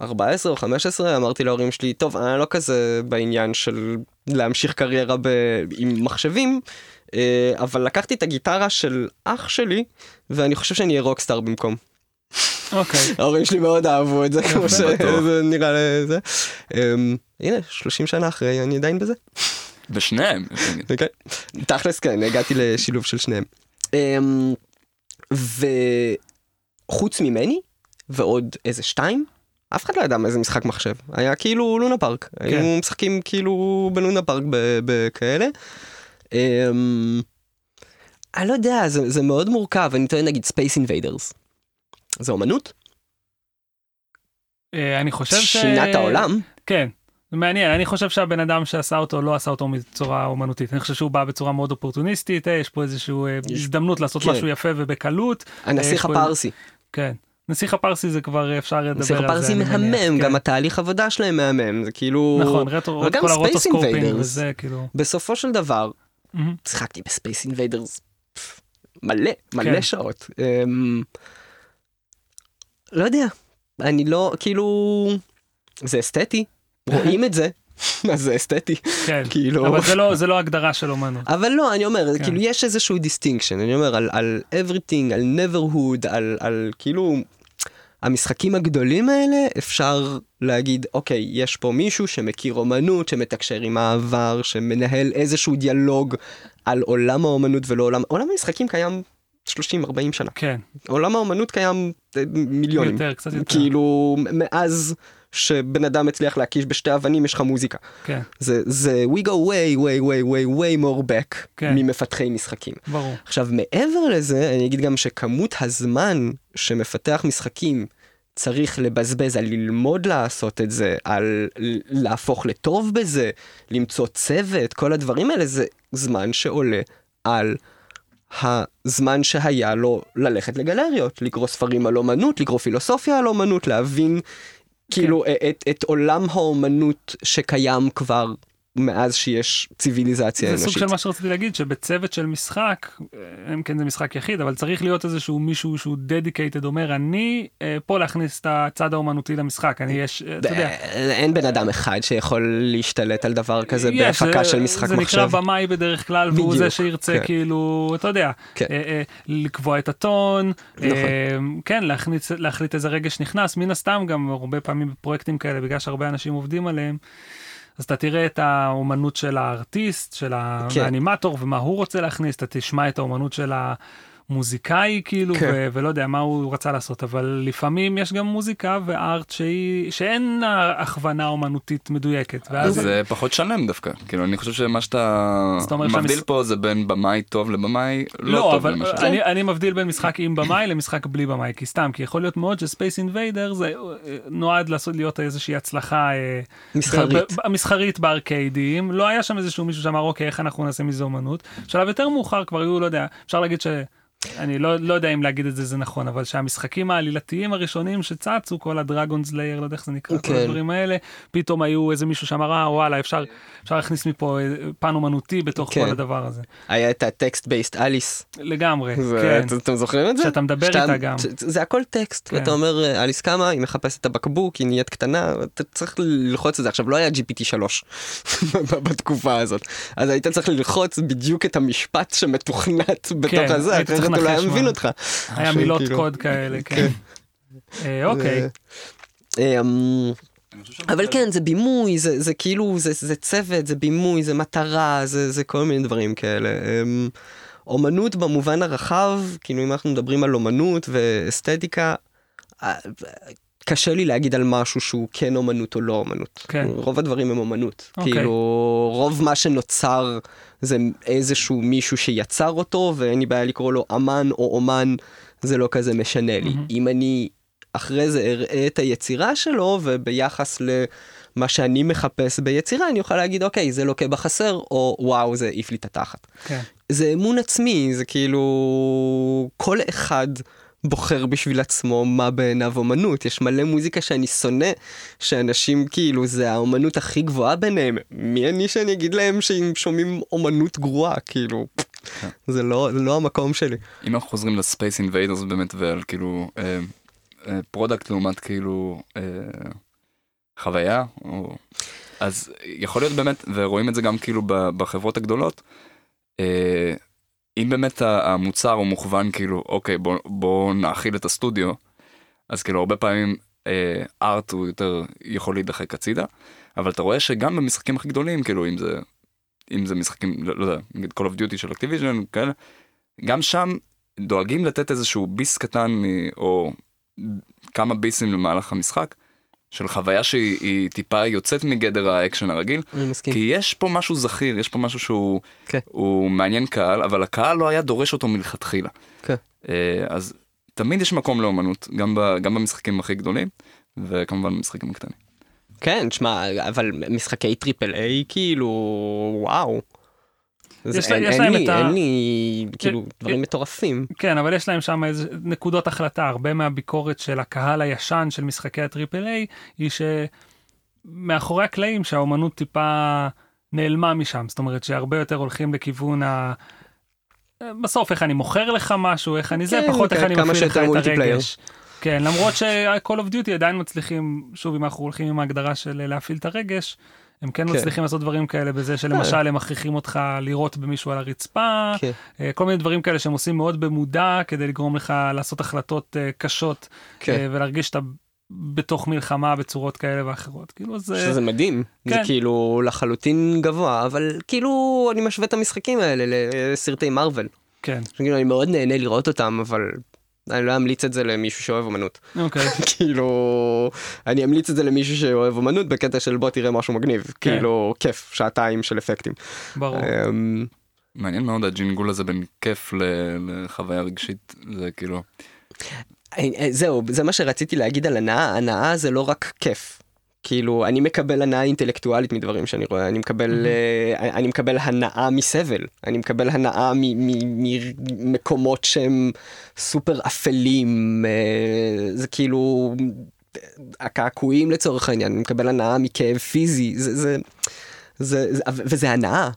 14 או 15 אמרתי להורים שלי, טוב, אני לא כזה בעניין של להמשיך קריירה ב- עם מחשבים, אה, אבל לקחתי את הגיטרה של אח שלי, ואני חושב שאני אהיה רוקסטאר במקום. אוקיי, ההורים שלי מאוד אהבו את זה, כמו. שזה נראה לי זה. אמ, הנה, 30 שנה אחרי, אני עדיין בזה. בשניהם. כן. תכלס כן, הגעתי לשילוב של שניהם. אמ, וחוץ ממני, ועוד איזה שתיים, אף אחד לא ידע מה זה משחק מחשב. היה כאילו לונה פארק. היו משחקים כאילו בלונה פארק בכאלה. אמ, אני לא יודע, זה, זה מאוד מורכב, אני טוען נגיד Space Invaders. זה אומנות? אה, אני חושב ש... שינה את העולם? כן. זה מעניין, אני חושב שהבן אדם שעשה אותו לא עשה אותו בצורה אומנותית, אני חושב שהוא בא בצורה מאוד אופורטוניסטית, אה, יש פה איזושהי אה, הזדמנות לעשות כן. משהו יפה ובקלות, הנסיך הפרסי. כן. נסיך הפרסי זה כבר אפשר לדבר על זה. נסיך הפרסי מהמם, כן. גם התהליך עבודה שלהם מהמם, זה כאילו... נכון, רטרו, כל Invaders. וזה כאילו. בסופו של דבר. שיחקתי ב Space Invaders מלא, מלא כן. שעות. אמ, לא יודע, אני לא, כאילו, זה אסתטי, רואים את זה, אז זה אסתטי, כן. כאילו. אבל זה לא, זה לא הגדרה של אומנות. אבל לא, אני אומר, כן. כאילו יש איזשהו distinction, אני אומר על, על everything, על neverhood, על, על כאילו, המשחקים הגדולים האלה, אפשר להגיד, אוקיי, יש פה מישהו שמכיר אומנות, שמתקשר עם העבר, שמנהל איזשהו דיאלוג על עולם האומנות ולא עולם, עולם המשחקים קיים 30-40 שנה, כן, עולם האומנות קיים אה, מיליונים, יותר, קצת יותר. כאילו, מאז שבן אדם הצליח להקיש בשתי אבנים, יש לך מוזיקה. כן, זה, זה, we go way, way, way, way, way more back כן. ממפתחי משחקים. ברור. עכשיו, מעבר לזה, אני אגיד גם שכמות הזמן שמפתח משחקים צריך לבזבז על ללמוד לעשות את זה, על להפוך לטוב בזה, למצוא צוות, כל הדברים האלה, זה זמן שעולה על הזמן שהיה לו ללכת לגלריות, לקרוא ספרים על אומנות, לקרוא פילוסופיה על אומנות, להבין כאילו את, את עולם האומנות שקיים כבר מאז שיש ציוויליזציה זה אנושית. סוג של מה שרציתי להגיד, שבצוות של משחק, אה, אם כן זה משחק יחיד, אבל צריך להיות איזשהו מישהו שהוא דדיקייטד, אומר, אני אה, פה להכניס את הצד האומנותי למשחק, אני יש, אה, אתה יודע. אין בן אדם אחד שיכול להשתלט על דבר כזה בהפקה זה- של משחק זה מחשב. נקרא במאי בדרך כלל, והוא זה שירצה כן. כאילו, אתה יודע, כן. לקבוע את הטון, נכון. כן, להחליט איזה רגש נכנס, מן הסתם גם הרבה פעמים בפרויקטים כאלה, בגלל שהרבה אנשים עובדים עליהם. אז אתה תראה את האומנות של הארטיסט, של כן. האנימטור, ומה הוא רוצה להכניס, אתה תשמע את האומנות של המוזיקאי, כאילו, כן. ו- ולא יודע מה הוא רצה לעשות, אבל לפעמים יש גם מוזיקה וארט שהיא, שאין הכוונה אומנותית מדויקת. ואז אז זה פחות שלם דווקא. כאילו, אני חושב שמה שאתה מבדיל פה זה בין במאי טוב לבמאי לא לא, טוב אבל למשל. אני, אני מבדיל בין משחק עם במאי למשחק בלי במאי, כי סתם, כי יכול להיות מאוד שספייס אינביידר זה אה, נועד לעשות להיות איזושהי הצלחה אה, מסחרית. מסחרית בארקיידים, לא היה שם איזשהו מישהו שאמר אוקיי איך אנחנו נעשה מזה אומנות. שלב יותר מאוחר כבר היו, לא יודע, אפשר להגיד ש... אני לא, לא יודע אם להגיד את זה זה נכון אבל שהמשחקים העלילתיים הראשונים שצצו כל הדרגונס לייר לא יודע איך זה נקרא כל כן. הדברים האלה פתאום היו איזה מישהו שאמר אה וואלה אפשר אפשר להכניס מפה אה, פן אומנותי בתוך כן. כל הדבר הזה היה את הטקסט בייסט אליס. לגמרי זה- כן. אתם זוכרים את זה? שאתה מדבר שאתה- איתה גם. זה הכל טקסט, כן. ואתה אומר, אה, אליס קמה, היא מחפשת את הבקבוק, היא נהיית קטנה, אתה צריך ללחוץ את זה. עכשיו, לא היה GPT 3 בתקופה הזאת, אז היית צריך ללחוץ בדיוק את המשפט שמתוכנת בתוך כן, הזה, הוא לא היה מבין. אותך. היה מילות שכאילו- קוד כאלה כן. אה, אוקיי אה, אמ, אבל כן, זה בימוי, זה, זה כאילו, זה, זה צוות, זה בימוי, זה מטרה, זה, זה כל מיני דברים כאלה. אמ, אומנות במובן הרחב, כאילו אם אנחנו מדברים על אומנות ואסתטיקה, אה, קשה לי להגיד על משהו שהוא כן אומנות או לא אומנות. כן. רוב הדברים הם אומנות. אוקיי. כאילו, רוב מה שנוצר זה איזשהו מישהו שיצר אותו, ואין לי בעיה לקרוא לו אמן או אומן, זה לא כזה משנה לי. מהמם. אם אני אחרי זה אראה את היצירה שלו, וביחס למה שאני מחפש ביצירה, אני אוכל להגיד, אוקיי, זה לוקה בחסר, או וואו, זה העיף לי את התחת. כן. זה אמון עצמי, זה כאילו... כל אחד בוחר בשביל עצמו מה בעיניו אומנות. יש מלא מוזיקה שאני שונא, שאנשים כאילו, זה האומנות הכי גבוהה ביניהם. מי אני שאני אגיד להם שהם שומעים אומנות גרועה, כאילו... זה לא, זה לא המקום שלי. אם אנחנו חוזרים ל Space Invaders באמת ועל כאילו אה, אה, product לעומת כאילו אה, חוויה, או... אז יכול להיות באמת, ורואים את זה גם כאילו בחברות הגדולות, אה, אם באמת המוצר הוא מוכוון כאילו, אוקיי, בוא, בוא נאכיל את הסטודיו, אז כאילו הרבה פעמים אה, art הוא יותר יכול להידחק הצידה, אבל אתה רואה שגם במשחקים הכי גדולים, כאילו אם זה, אם זה משחקים, לא, לא יודע, נגיד Call of Duty של Activision, כאלה, גם שם דואגים לתת איזשהו ביס קטן או כמה ביסים למהלך המשחק של חוויה שהיא היא טיפה יוצאת מגדר האקשן הרגיל אני מסכים. כי יש פה משהו זכיר יש פה משהו שהוא כן. הוא מעניין קהל אבל הקהל לא היה דורש אותו מלכתחילה. כן. אה, אז תמיד יש מקום לאומנות גם, ב, גם במשחקים הכי גדולים וכמובן במשחקים הקטנים. כן, שמע, אבל משחקי triple A, כאילו, וואו. זה- יש לה- אין- יש אין להם לי- את ה- אין לי, כאילו, אה, דברים מטורפים. כן, אבל יש להם שם איזה נקודות החלטה. הרבה מהביקורת של הקהל הישן של משחקי ה triple A, היא שמאחורי הקלעים שהאומנות טיפה נעלמה משם. זאת אומרת שהרבה יותר הולכים לכיוון ה... בסוף איך אני מוכר לך משהו, איך אני זה, כן, פחות איך כן, אני מפעיל לך את. הרגש. כן, למרות ש-call of duty עדיין מצליחים, שוב אם אנחנו הולכים עם ההגדרה של להפעיל את הרגש, הם כן כן. מצליחים לעשות דברים כאלה בזה שלמשל הם מכריחים אותך לירות במישהו על הרצפה, כן. אה, כל מיני דברים כאלה שהם עושים מאוד במודע כדי לגרום לך לעשות החלטות אה, קשות כן. אה, ולהרגיש שאתה בתוך מלחמה בצורות כאלה ואחרות. כאילו זה... שזה מדהים, זה כן. כאילו לחלוטין גבוה, אבל כאילו אני משווה את המשחקים האלה לסרטי מארוול. כן, כאילו אני מאוד נהנה לראות אותם, אבל אני לא אמליץ את זה למישהו שאוהב אומנות. אוקיי. כאילו, אני אמליץ את זה למישהו שאוהב אומנות בקטע של בוא תראה משהו מגניב. כן. כאילו, כיף, שעתיים של אפקטים. ברור. אמ, מעניין מאוד הג'ינגול הזה בין כיף ל- לחוויה רגשית זה כאילו אה, זהו, זה מה שרציתי להגיד על הנאה, הנאה זה לא רק כיף. כאילו, אני מקבל הנאה אינטלקטואלית מדברים שאני רואה, אני מקבל, אה, אני מקבל הנאה מסבל, אני מקבל הנאה מ- מ- ממקומות שהם סופר אפלים, אה, זה כאילו, הקעקועים לצורך העניין, אני מקבל הנאה מכאב פיזי, זה, זה, זה, זה, וזה הנאה.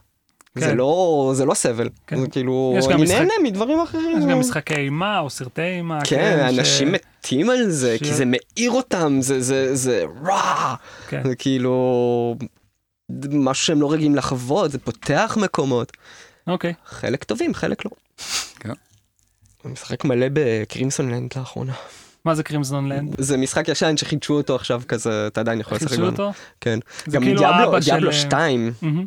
כן. זה לא, זה לא סבל, כן. זה כאילו, אני משחק- נהנה מדברים אחרים. יש גם משחקי אימה או סרטי אימה. כן, ש- אנשים מתים על זה, ש- כי זה מאיר אותם, זה, זה, זה רע, כן. זה כאילו, משהו שהם לא רגילים לחוות, זה פותח מקומות. אוקיי. חלק טובים, חלק לא. כן. אני משחק מלא בקרימסון לנד לאחרונה. מה זה קרימזון לנד? זה משחק ישן שחידשו אותו עכשיו כזה, אתה עדיין יכול לשחק חידשו. אותו? כן. גם כאילו Diablo, האבא של- Diablo 2, מהמם.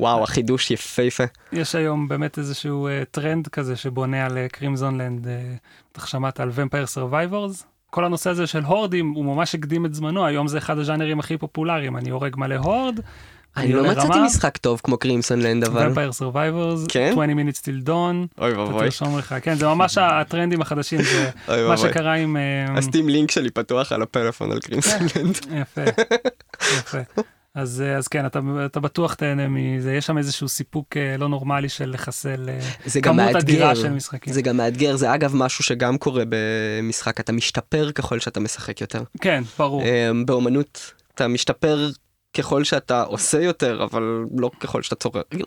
וואו, החידוש יפהפה. יש היום באמת איזשהו אה, טרנד כזה שבונה על Crimsonland, בטח שמעת על Vampire Survivors. כל הנושא הזה של horde ים הוא ממש הקדים את זמנו, היום זה אחד הז'אנרים הכי פופולריים, אני הורג מלא horde, אני לא מצאתי משחק טוב כמו Crimsonland, אבל... Vampire Survivors, כן? 20 minutes till dawn, אוי אתה ואבוי. תרשום לך, כן, זה ממש הטרנדים החדשים, זה מה. שקרה עם... אה, ה Steam לינק שלי פתוח על הפלאפון על Crimsonland. יפה, יפה. אז, אה, אז כן, אתה, אתה בטוח תהנה מזה, יש שם איזשהו סיפוק אה, לא נורמלי של לחסל אה, כמות אדירה. של משחקים. זה גם מאתגר, זה אגב משהו שגם קורה במשחק, אתה משתפר ככל שאתה משחק יותר. כן, ברור. באומנות אתה משתפר ככל שאתה עושה יותר, אבל לא ככל שאתה צורך. לא,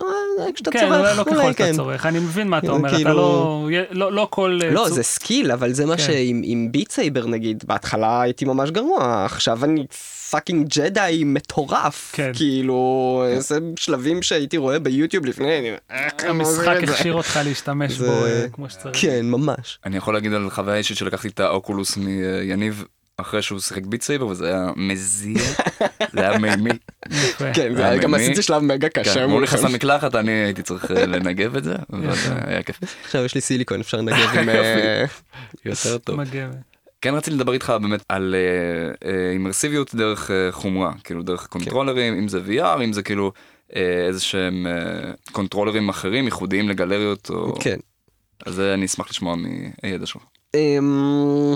כשאתה כן, צורך, לא אולי ככל שאתה כן. צורך, אני מבין מה אתה אומר, אתה כאילו- לא, לא, לא כל... לא, צו- זה סקיל, אבל זה מה כן. שעם עם Beat Saber נגיד, בהתחלה הייתי ממש גרוע, עכשיו אני fucking ג'די מטורף. כן. כאילו, זה שלבים שהייתי רואה ביוטיוב לפני, אני... אני המשחק? הכשיר אותך להשתמש זה- בו אה, כמו שצריך. כן, ממש. אני יכול להגיד על חוויה אישית שלקחתי את האוקולוס מיניב אחרי שהוא שיחק Beat Saber וזה היה מזיע, זה היה מיימי. כן, זה היה גם. עשיתי שלב מגה כן, קשה. הוא מולכם. נכנס למקלחת אני הייתי צריך אה, לנגב את זה, אבל. אה, היה כיף. עכשיו יש לי סיליקון, אפשר לנגב עם... אה, יותר טוב. כן רציתי לדבר איתך באמת על אה, אה, אימרסיביות דרך אה, חומרה, כאילו דרך קונטרולרים, אם זה VR, אם זה כאילו אה, איזה שהם אה, קונטרולרים אחרים ייחודיים לגלריות, או... כן. אז זה אני אשמח לשמוע מהידע שלך. אמ,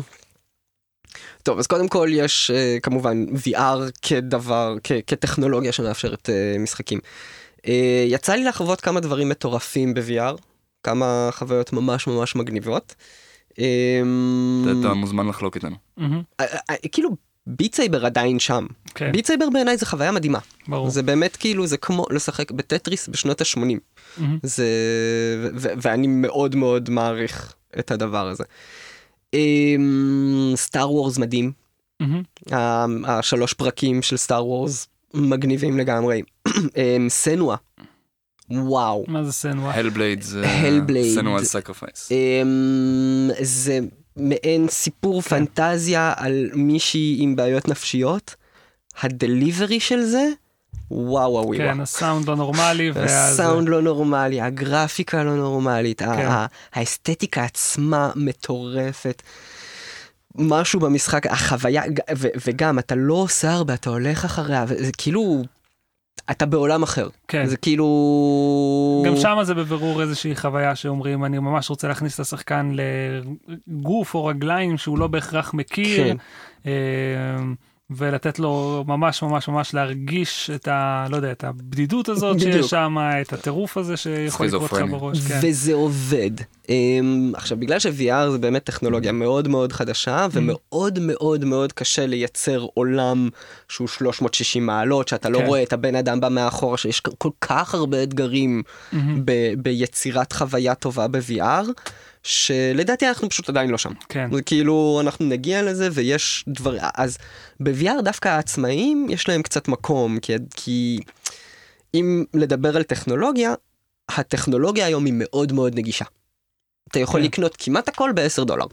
טוב, אז קודם כל יש אה, כמובן VR כדבר, כ- כטכנולוגיה שמאפשרת אה, משחקים. אה, יצא לי לחוות כמה דברים מטורפים ב-VR, כמה חוויות ממש ממש מגניבות. אמ, אתה- מוזמן לחלוק איתנו. מהמם. אה, אה, כאילו Beat Saber עדיין שם. כן, Beat Saber בעיניי זה חוויה מדהימה. ברור. זה באמת כאילו, זה כמו לשחק בטטריס בשנות ה-80. מהמם. זה... ו- ואני מאוד מאוד מעריך את הדבר הזה. Star Wars מדהים, השלוש פרקים של Star Wars מגניבים לגמרי. אמ, Senua, וואו. מה זה Senua? Hellblade זה Hellblade. Senua's Sacrifice. זה מעין סיפור פנטזיה על מישהי עם בעיות נפשיות. ה delivery של זה, וואו וואו וואו. כן, הסאונד לא נורמלי. הסאונד לא נורמלי, הגרפיקה לא נורמלית, כן. האסתטיקה עצמה מטורפת. משהו במשחק, החוויה, ו- וגם אתה לא עושה הרבה, אתה הולך אחריה, וזה כאילו, אתה בעולם אחר. כן. זה כאילו... גם שם זה בבירור איזושהי חוויה שאומרים, אני ממש רוצה להכניס את השחקן לגוף או רגליים שהוא לא בהכרח מכיר, כן. ולתת לו ממש ממש ממש להרגיש את ה... לא יודע, את הבדידות הזאת בדיוק. שיש שם, את הטירוף הזה שיכול לקרות לך. בראש. כן. וזה עובד. Um, עכשיו, בגלל ש-VR זה באמת טכנולוגיה מאוד מאוד חדשה, ומאוד מאוד מאוד קשה לייצר עולם שהוא 360 מעלות, שאתה לא כן. רואה את הבן אדם בא מאחורה, שיש כל כך הרבה אתגרים מהמם. ב- ביצירת חוויה טובה ב-VR, שלדעתי אנחנו פשוט עדיין לא שם. כן. זה כאילו, אנחנו נגיע לזה ויש דבר... אז ב-VR דווקא העצמאים יש להם קצת מקום, כי, כי אם לדבר על טכנולוגיה, הטכנולוגיה היום היא מאוד מאוד נגישה. אתה יכול כן. לקנות כמעט הכל ב-10 דולר.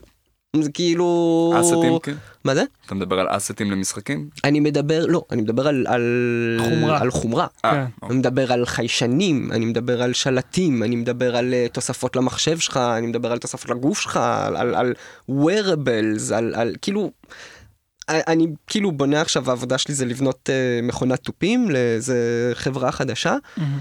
זה כאילו... אסטים, כן? מה זה? אתה מדבר על אסטים למשחקים? אני מדבר, לא, אני מדבר על... על חומרה. על חומרה. כן. אה, אני מדבר על חיישנים, אני מדבר על שלטים, אני מדבר על uh, תוספות למחשב שלך, אני מדבר על תוספות לגוף שלך, על, על, על wearables, על, על כאילו... אני כאילו בונה עכשיו, העבודה שלי זה לבנות uh, מכונת תופים לאיזה חברה חדשה. מהמם.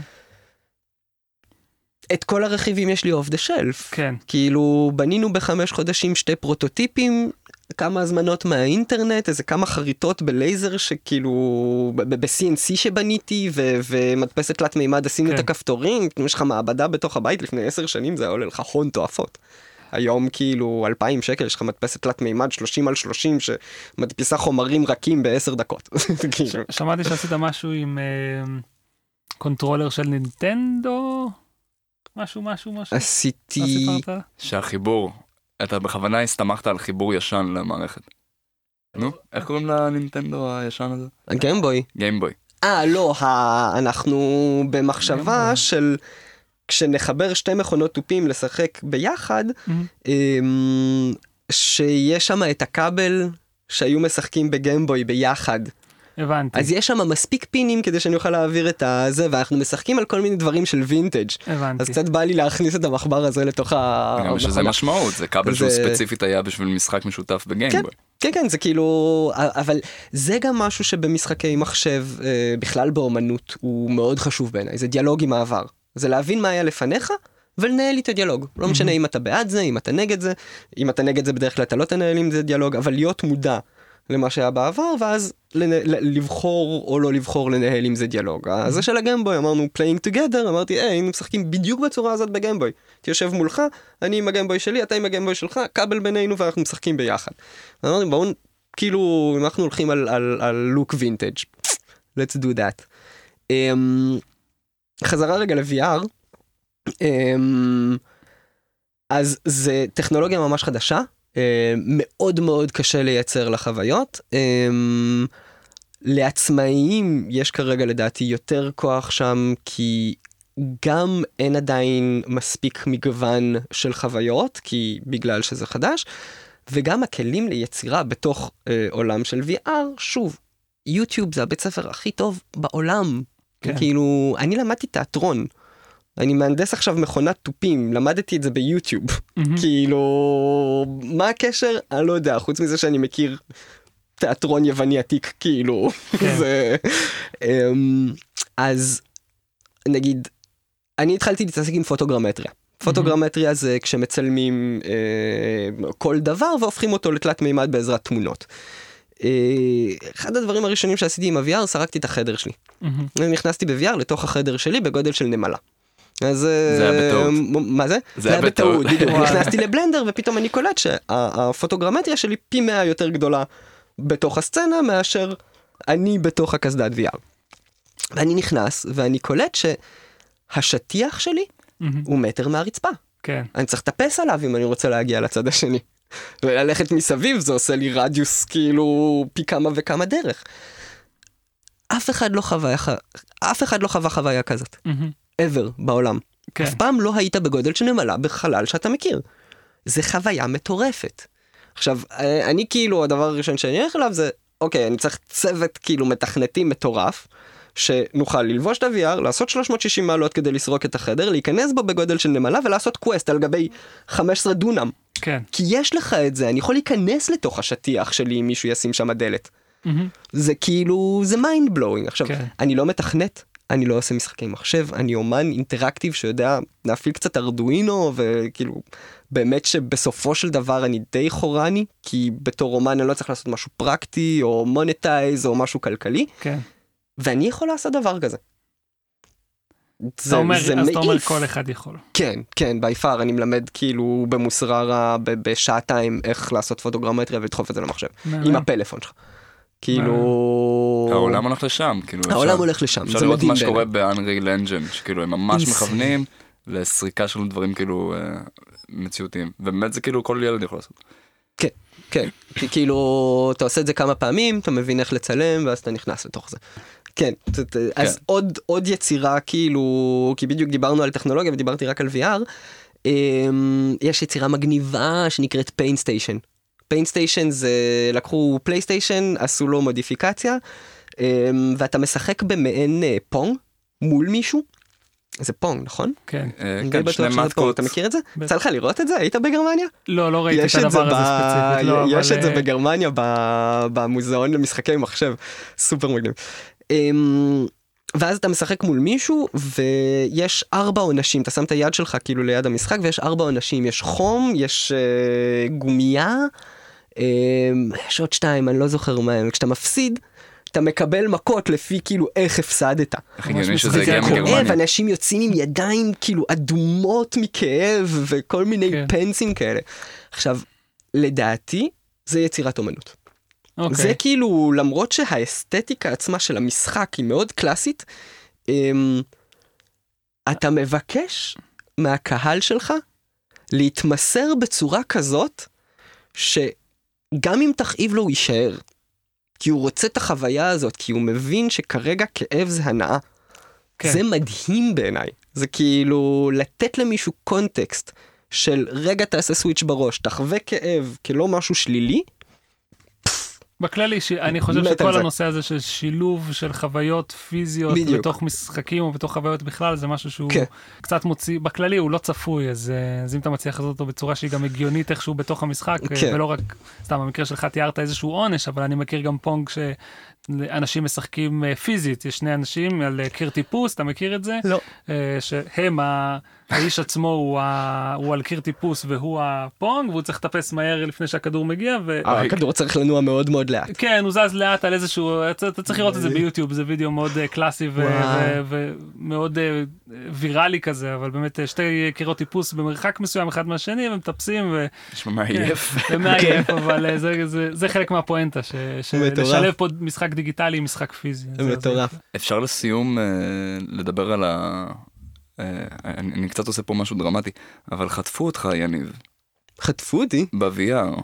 את כל הרכיבים יש לי אוף דה שלף. כן. כאילו, בנינו בחמש חודשים שתי פרוטוטיפים, כמה הזמנות מהאינטרנט, איזה כמה חריטות בלייזר שכאילו, ב-CNC שבניתי, ו- ומדפסת תלת מימד עשינו כן. את הכפתורים, יש לך מעבדה בתוך הבית לפני עשר שנים זה היה עולה לך הון תועפות. היום כאילו 2,000 שקל יש לך מדפסת תלת מימד 30 על 30 שמדפיסה חומרים רכים בעשר דקות. כאילו, שמעתי שעשית משהו עם... אה, controller של נינטנדו? משהו, משהו, משהו? עשיתי... שהחיבור, אתה בכוונה הסתמכת על חיבור ישן למערכת. נו, איך קוראים לנינטנדו הישן הזה? גיימבוי. גיימבוי. אה, לא, ה... אנחנו במחשבה. של כשנחבר שתי מכונות תופים לשחק ביחד, מהמם. אמ, שיש שם את הכבל שהיו משחקים בגיימבוי ביחד. הבנתי, אז יש שם מספיק פינים כדי שאני אוכל להעביר את הזה, ואנחנו משחקים על כל מיני דברים של וינטג'. הבנתי. אז קצת בא לי להכניס את המחבר הזה לתוך ה... גם המכונה. משמעות, זה כבל שהוא זה- ספציפית היה בשביל משחק משותף בגיימבוי. כן, כן, זה כאילו, אבל זה גם משהו שבמשחקי מחשב, אה, בכלל באומנות, הוא מאוד חשוב בעיניי, זה דיאלוג עם העבר. זה להבין מה היה לפניך, ולנהל איתו דיאלוג. לא משנה אם אתה בעד זה, אם אתה נגד זה, אם אתה נגד זה בדרך כלל אתה לא תנהל עם זה דיאלוג, אבל להיות מודע למה שהיה בעבר, ואז לנה, לבחור או לא לבחור לנהל עם זה דיאלוג. אז זה של הגיימבוי, אמרנו playing together, אמרתי, היי, היינו משחקים בדיוק בצורה הזאת בגיימבוי. תיושב מולך, אני עם הגיימבוי שלי, אתה עם הגיימבוי שלך, כבל בינינו ואנחנו משחקים ביחד. אמרנו, בואו, כאילו, אנחנו הולכים על, לוק וינטג', let's do that. Um, חזרה רגע ל-VR, um, אז זה טכנולוגיה ממש חדשה, מאוד מאוד קשה לייצר לה חוויות. Um, לעצמאיים יש כרגע לדעתי יותר כוח שם, כי גם אין עדיין מספיק מגוון של חוויות, כי בגלל שזה חדש, וגם הכלים ליצירה בתוך אה, עולם של VR, שוב, יוטיוב זה הבית ספר הכי טוב בעולם. כן. כאילו, אני למדתי תיאטרון. אני מהנדס עכשיו מכונת תופים, למדתי את זה ביוטיוב. מהמם. כאילו, מה הקשר? אני לא יודע, חוץ מזה שאני מכיר תיאטרון יווני עתיק, כאילו, כן. זה... אמ, אז נגיד, אני התחלתי להתעסק עם פוטוגרמטריה. פוטוגרמטריה זה כשמצלמים אה, כל דבר והופכים אותו לתלת מימד בעזרת תמונות. אה, אחד הדברים הראשונים שעשיתי עם ה-VR, סרקתי את החדר שלי. אני נכנסתי ב-VR לתוך החדר שלי בגודל של נמלה. אז... אה, זה היה בטעות. מ- מה זה? זה היה בטעות. נכנסתי לבלנדר ופתאום אני קולט שהפוטוגרמטריה שלי פי 100 יותר גדולה בתוך הסצנה מאשר אני בתוך הקסדת VR. ואני נכנס ואני קולט שהשטיח שלי. הוא מטר מהרצפה. כן, אני צריך לטפס עליו אם אני רוצה להגיע לצד השני. וללכת מסביב זה עושה לי רדיוס כאילו פי כמה וכמה דרך. אף אחד לא חווה, אף אחד לא חווה חוויה כזאת, מהמם. Ever בעולם. כן, אף פעם לא היית בגודל של נמלה בחלל שאתה מכיר. זה חוויה מטורפת. עכשיו, אה, אני כאילו, הדבר הראשון שאני אלך אליו זה, אוקיי, אני צריך צוות כאילו מתכנתים מטורף, שנוכל ללבוש את ה-VR, לעשות 360 מעלות כדי לסרוק את החדר, להיכנס בו בגודל של נמלה ולעשות קווסט על גבי 15 דונם. כן. כי יש לך את זה, אני יכול להיכנס לתוך השטיח שלי אם מישהו ישים שם דלת. מהמם. זה כאילו, זה מיינד בלואוינג. עכשיו, כן. אני לא מתכנת, אני לא עושה משחקי מחשב, אני אומן אינטראקטיב שיודע להפעיל קצת ארדואינו, וכאילו, באמת שבסופו של דבר אני די חורני, כי בתור אומן אני לא צריך לעשות משהו פרקטי, או מונטייז, או משהו כלכלי, כן. ואני יכול לעשות דבר כזה. זה, אומר, זה אז אתה אומר מעיף. כל אחד יכול. כן, כן, by far, אני מלמד כאילו במוסררה בשעתיים איך לעשות פוטוגרמטריה ולדחוף את זה למחשב, עם מהמם. הפלאפון שלך. כאילו... העולם הולך לשם, כאילו, העולם אפשר- הולך לשם, אפשר זה לראות מדהים מה שקורה בעיניי. באנריל אנג'ן, שכאילו הם ממש מכוונים לסריקה של דברים כאילו אה, מציאותיים, ובאמת זה כאילו כל ילד יכול לעשות. כן, כן, כי כאילו אתה עושה את זה כמה פעמים, אתה מבין איך לצלם ואז אתה נכנס לתוך זה. כן, אז עוד עוד יצירה כאילו, כי בדיוק דיברנו על טכנולוגיה ודיברתי רק על VR, אמ, יש יצירה מגניבה שנקראת Pain Station. Station זה לקחו פלייסטיישן, עשו לו מודיפיקציה, אמ, ואתה משחק במעין אה, פונג מול מישהו. זה פונג, נכון? כן. אה, אני די כן, שני שזה פונג, מתקות. אתה מכיר את זה? יצא לך לראות את זה? היית בגרמניה? לא, לא ראיתי את יש את זה, הדבר ב... הזה ספציפית. לא, יש אבל, את זה אה, בגרמניה ב... במוזיאון למשחקי מחשב, סופר מגניב. אמ, ואז אתה משחק מול מישהו ויש ארבע עונשים, אתה שם את היד שלך כאילו ליד המשחק ויש ארבע עונשים, יש חום, יש אה, גומייה, יש עוד שתיים, אני לא זוכר מה הם, כשאתה מפסיד, אתה מקבל מכות לפי כאילו איך הפסדת. ממש הגיוני שזה הגיע כואב. אנשים יוצאים עם ידיים כאילו אדומות מכאב וכל מיני כן. פנסים כאלה. עכשיו, לדעתי, זה יצירת אומנות. אוקיי. זה כאילו, למרות שהאסתטיקה עצמה של המשחק היא מאוד קלאסית, אמ, אתה מבקש מהקהל שלך להתמסר בצורה כזאת, שגם אם תכאיב לו הוא יישאר. כי הוא רוצה את החוויה הזאת, כי הוא מבין שכרגע כאב זה הנאה. כן. זה מדהים בעיניי. זה כאילו לתת למישהו קונטקסט של רגע תעשה סוויץ' בראש, תחווה כאב כלא משהו שלילי, בכללי, ש... אני חושב שכל זה. הנושא הזה של שילוב של חוויות פיזיות בדיוק. בתוך משחקים או בתוך חוויות בכלל, זה משהו שהוא כן. קצת מוציא, בכללי הוא לא צפוי, אז, אה, אז אם אתה מצליח לעשות אותו בצורה שהיא גם הגיונית איכשהו בתוך המשחק, אה, כן. ולא רק, סתם במקרה שלך תיארת איזשהו עונש, אבל אני מכיר גם פונג שאנשים משחקים אה, פיזית, יש שני אנשים על קיר טיפוס, אתה מכיר את זה? לא. שהם, ה- האיש עצמו הוא, ה... הוא על קיר טיפוס והוא הפונג, והוא צריך לטפס מהר לפני שהכדור מגיע, ו... הכדור צריך לנוע מאוד מאוד לאט. כן, הוא זז לאט על איזשהו, אתה צריך לראות את זה ביוטיוב, זה וידאו מאוד אה, קלאסי ו- וואו. ו- ומאוד אה, ויראלי כזה, אבל באמת אה, שתי קירות טיפוס במרחק מסוים אחד מהשני, ומטפסים ו- נשמע מעייף. ומעייף, אבל אה, זה- זה- זה חלק מהפואנטה. שלשלב פה משחק דיגיטלי עם משחק פיזי. זה- זה מטורף. אפשר לסיום אה, לדבר על ה... אה, אני, אני קצת עושה פה משהו דרמטי, אבל חטפו אותך יניב, חטפו אותי. ב-VR.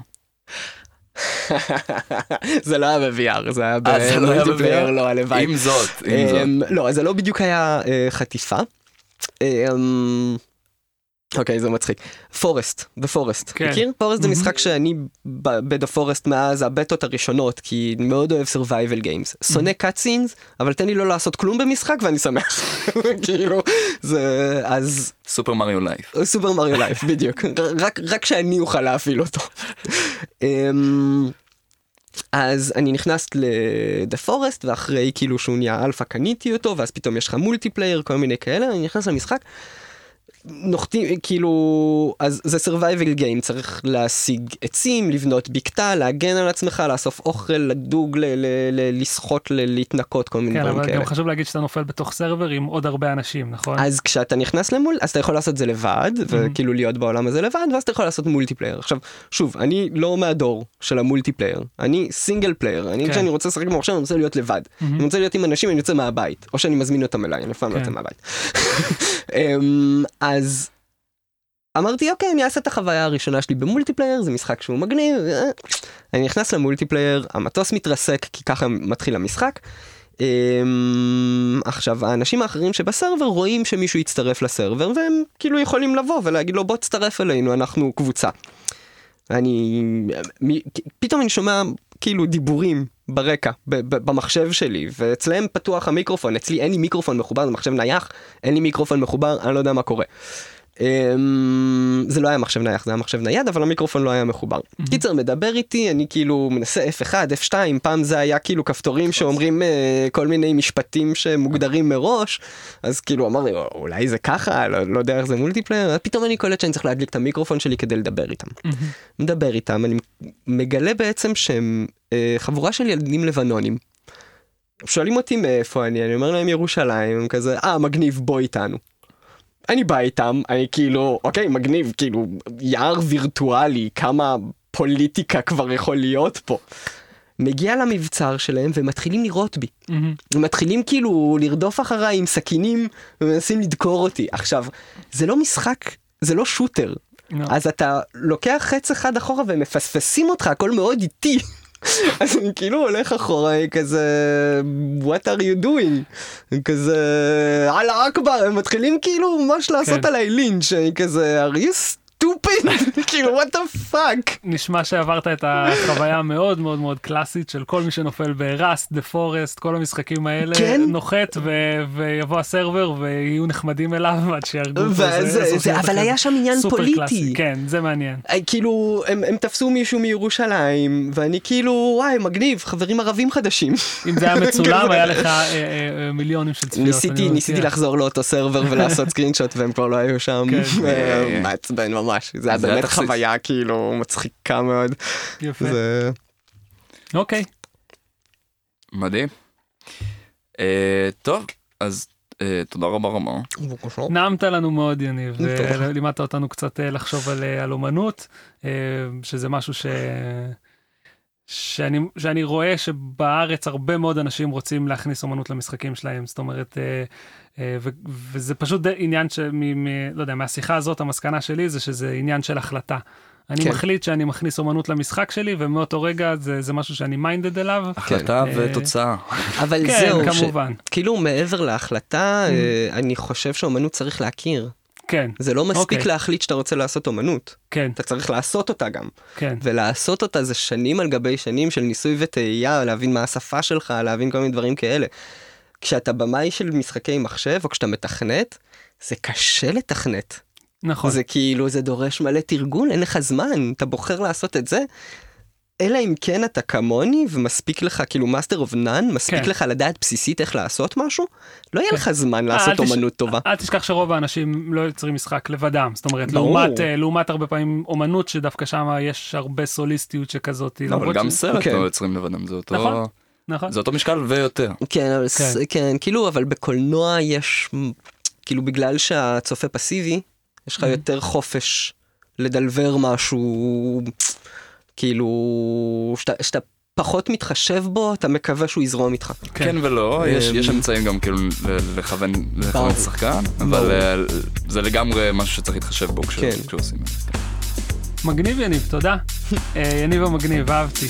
זה לא היה ב-VR, זה היה אה, לא במולטיפלייר, ב-VR? לא, הלוואי. עם זאת, עם זאת. אמ, לא, זה לא בדיוק היה אה, חטיפה. אוקיי, זה מצחיק. Forest, ב Forest. כן. מכיר? Forest זה מהמם. משחק שאני ב The Forest מאז הבטות הראשונות, כי אני מאוד אוהב survival games. שונא cutscenes, אבל תן לי לא לעשות כלום במשחק ואני שמח. כאילו, זה... אז סופר מריו live. סופר מריו live, בדיוק. רק, רק שאני אוכל להפעיל אותו. אמ, אז אני נכנס ל The Forest, ואחרי כאילו שהוא נהיה אלפא קניתי אותו, ואז פתאום יש לך multiplayer, כל מיני כאלה, אני נכנס למשחק. נוחתים, כאילו, אז זה survival game, צריך להשיג עצים, לבנות בקתה, להגן על עצמך, לאסוף אוכל, לדוג, ל- ל- ל- לשחות, ל- להתנקות, כל מיני כן, דברים אבל כאלה. גם חשוב להגיד שאתה נופל בתוך server עם עוד הרבה אנשים, נכון? אז כשאתה נכנס למול, אז אתה יכול לעשות את זה לבד, וכאילו להיות בעולם הזה לבד, ואז אתה יכול לעשות multiplayer. עכשיו, שוב, אני לא מהדור של ה multiplayer, אני single player, אני כן. כשאני רוצה לשחק במחשב אני רוצה להיות לבד. אני רוצה להיות עם אנשים, אני יוצא מהבית, או שאני מזמין אותם אליי, אני אף פעם לא כן. יוצא מהבית. אז אמרתי, אוקיי, אני אעשה את החוויה הראשונה שלי ב multiplayer, זה משחק שהוא מגניב, אה. אני נכנס ל multiplayer, המטוס מתרסק, כי ככה מתחיל המשחק. אמ, עכשיו האנשים האחרים שב server רואים שמישהו הצטרף ל server והם כאילו יכולים לבוא ולהגיד לו בוא תצטרף אלינו אנחנו קבוצה. אני פתאום אני שומע כאילו דיבורים ברקע במחשב שלי ואצלם פתוח המיקרופון אצלי אין לי מיקרופון מחובר זה מחשב נייח אין לי מיקרופון מחובר אני לא יודע מה קורה. אמ, זה לא היה מחשב נייח זה היה מחשב נייד אבל המיקרופון לא היה מחובר. קיצר מדבר איתי אני כאילו מנסה F1 F2 פעם זה היה כאילו כפתורים שאומרים אה, כל מיני משפטים שמוגדרים מראש אז כאילו אמרתי אולי זה ככה לא, לא יודע איך זה multiplayer פתאום אני קולט שאני צריך להדליק את המיקרופון שלי כדי לדבר איתם. מדבר איתם אני מגלה בעצם שהם אה, חבורה של ילדים לבנונים. שואלים אותי מאיפה אני אני אומר להם ירושלים הם כזה אה מגניב בוא איתנו. אני בא איתם, אני כאילו, אוקיי, מגניב, כאילו, יער וירטואלי, כמה פוליטיקה כבר יכול להיות פה. מגיע למבצר שלהם ומתחילים לירות בי. הם מתחילים כאילו לרדוף אחריי עם סכינים ומנסים לדקור אותי. עכשיו, זה לא משחק, זה לא שוטר. לא. אז אתה לוקח חץ אחד אחורה והם מפספסים אותך, הכל מאוד איטי. אז אני כאילו הולך אחורה, אני כזה, what are you doing? כזה, אללה אכבר, הם מתחילים כאילו ממש לעשות כן. עליי לינץ', אני כזה, are you stupid? כאילו, what the fuck? נשמע שעברת את החוויה המאוד מאוד מאוד קלאסית של כל מי שנופל בראסט, דה פורסט, כל המשחקים האלה, כן. נוחת ו- ויבוא הסרבר ויהיו נחמדים אליו עד שיהרגו אותו. אבל. היה שם עניין סופר פוליטי. קלאסי, כן, זה מעניין. אה, כאילו, הם, הם תפסו מישהו מירושלים, ואני כאילו, וואי, מגניב, חברים ערבים חדשים. אם זה היה מצולם כזה. היה לך אה, אה, אה, מיליונים של צפיות. ניסיתי, ניסיתי. לחזור לאותו סרבר ולעשות סקרינשוט והם כבר לא היו שם. כן. אה, מעצבן ממש. היה זה היה באמת. חוויה כאילו מצחיקה מאוד. יפה. זה... אוקיי, מדהים. אה, טוב, אז אה, תודה רבה רבה. נעמת לנו מאוד יניב, טוב. ולימדת אותנו קצת אה, לחשוב על, על אומנות, שזה משהו ש... שאני, שאני רואה שבארץ הרבה מאוד אנשים רוצים להכניס אומנות למשחקים שלהם, זאת אומרת, אה, אה, ו, וזה פשוט עניין ש... מ, מ, לא יודע, מהשיחה הזאת המסקנה שלי זה שזה עניין של החלטה. אני כן. מחליט שאני מכניס אומנות למשחק שלי, ומאותו רגע זה, זה משהו שאני מיינדד אליו. החלטה כן. ותוצאה. אבל כן, זהו, כמובן. כאילו מעבר להחלטה, אה, אני חושב שאומנות צריך להכיר. כן, זה לא מספיק אוקיי. להחליט שאתה רוצה לעשות אומנות, כן, אתה צריך לעשות אותה גם. כן. ולעשות אותה זה שנים על גבי שנים של ניסוי וטעייה, להבין מה השפה שלך, להבין כל מיני דברים כאלה. כשאתה במאי של משחקי מחשב, או כשאתה מתכנת, זה קשה לתכנת. נכון. זה כאילו, זה דורש מלא תרגול, אין לך זמן, אתה בוחר לעשות את זה. אלא אם כן אתה כמוני ומספיק לך כאילו master of none, מספיק כן. לך לדעת בסיסית איך לעשות משהו, לא יהיה כן. לך זמן אה, לעשות תש- אומנות טובה. אל תשכח שרוב האנשים לא יוצרים משחק לבדם, זאת אומרת, ברור. לעומת, אה, לעומת הרבה פעמים אומנות שדווקא שם יש הרבה סוליסטיות שכזאת. לא, אבל גם ש- סרט כן. לא יוצרים לבדם, זה אותו... נכון. נכון. זה אותו משקל ויותר. כן, אבל ס- כן. כן, כאילו, אבל בקולנוע יש, כאילו בגלל שהצופה פסיבי, יש לך Mhm. יותר חופש לדלבר משהו, כאילו, שאתה- פחות מתחשב בו, אתה מקווה שהוא יזרום איתך. כן ולא, יש, אמ, יש אמצעים גם כאילו לכוון לכוון. שחקן, ברור. אבל אה, זה לגמרי משהו שצריך להתחשב בו כן. כשעושים את זה. מגניב יניב, תודה. אה, יניב המגניב, אהבתי.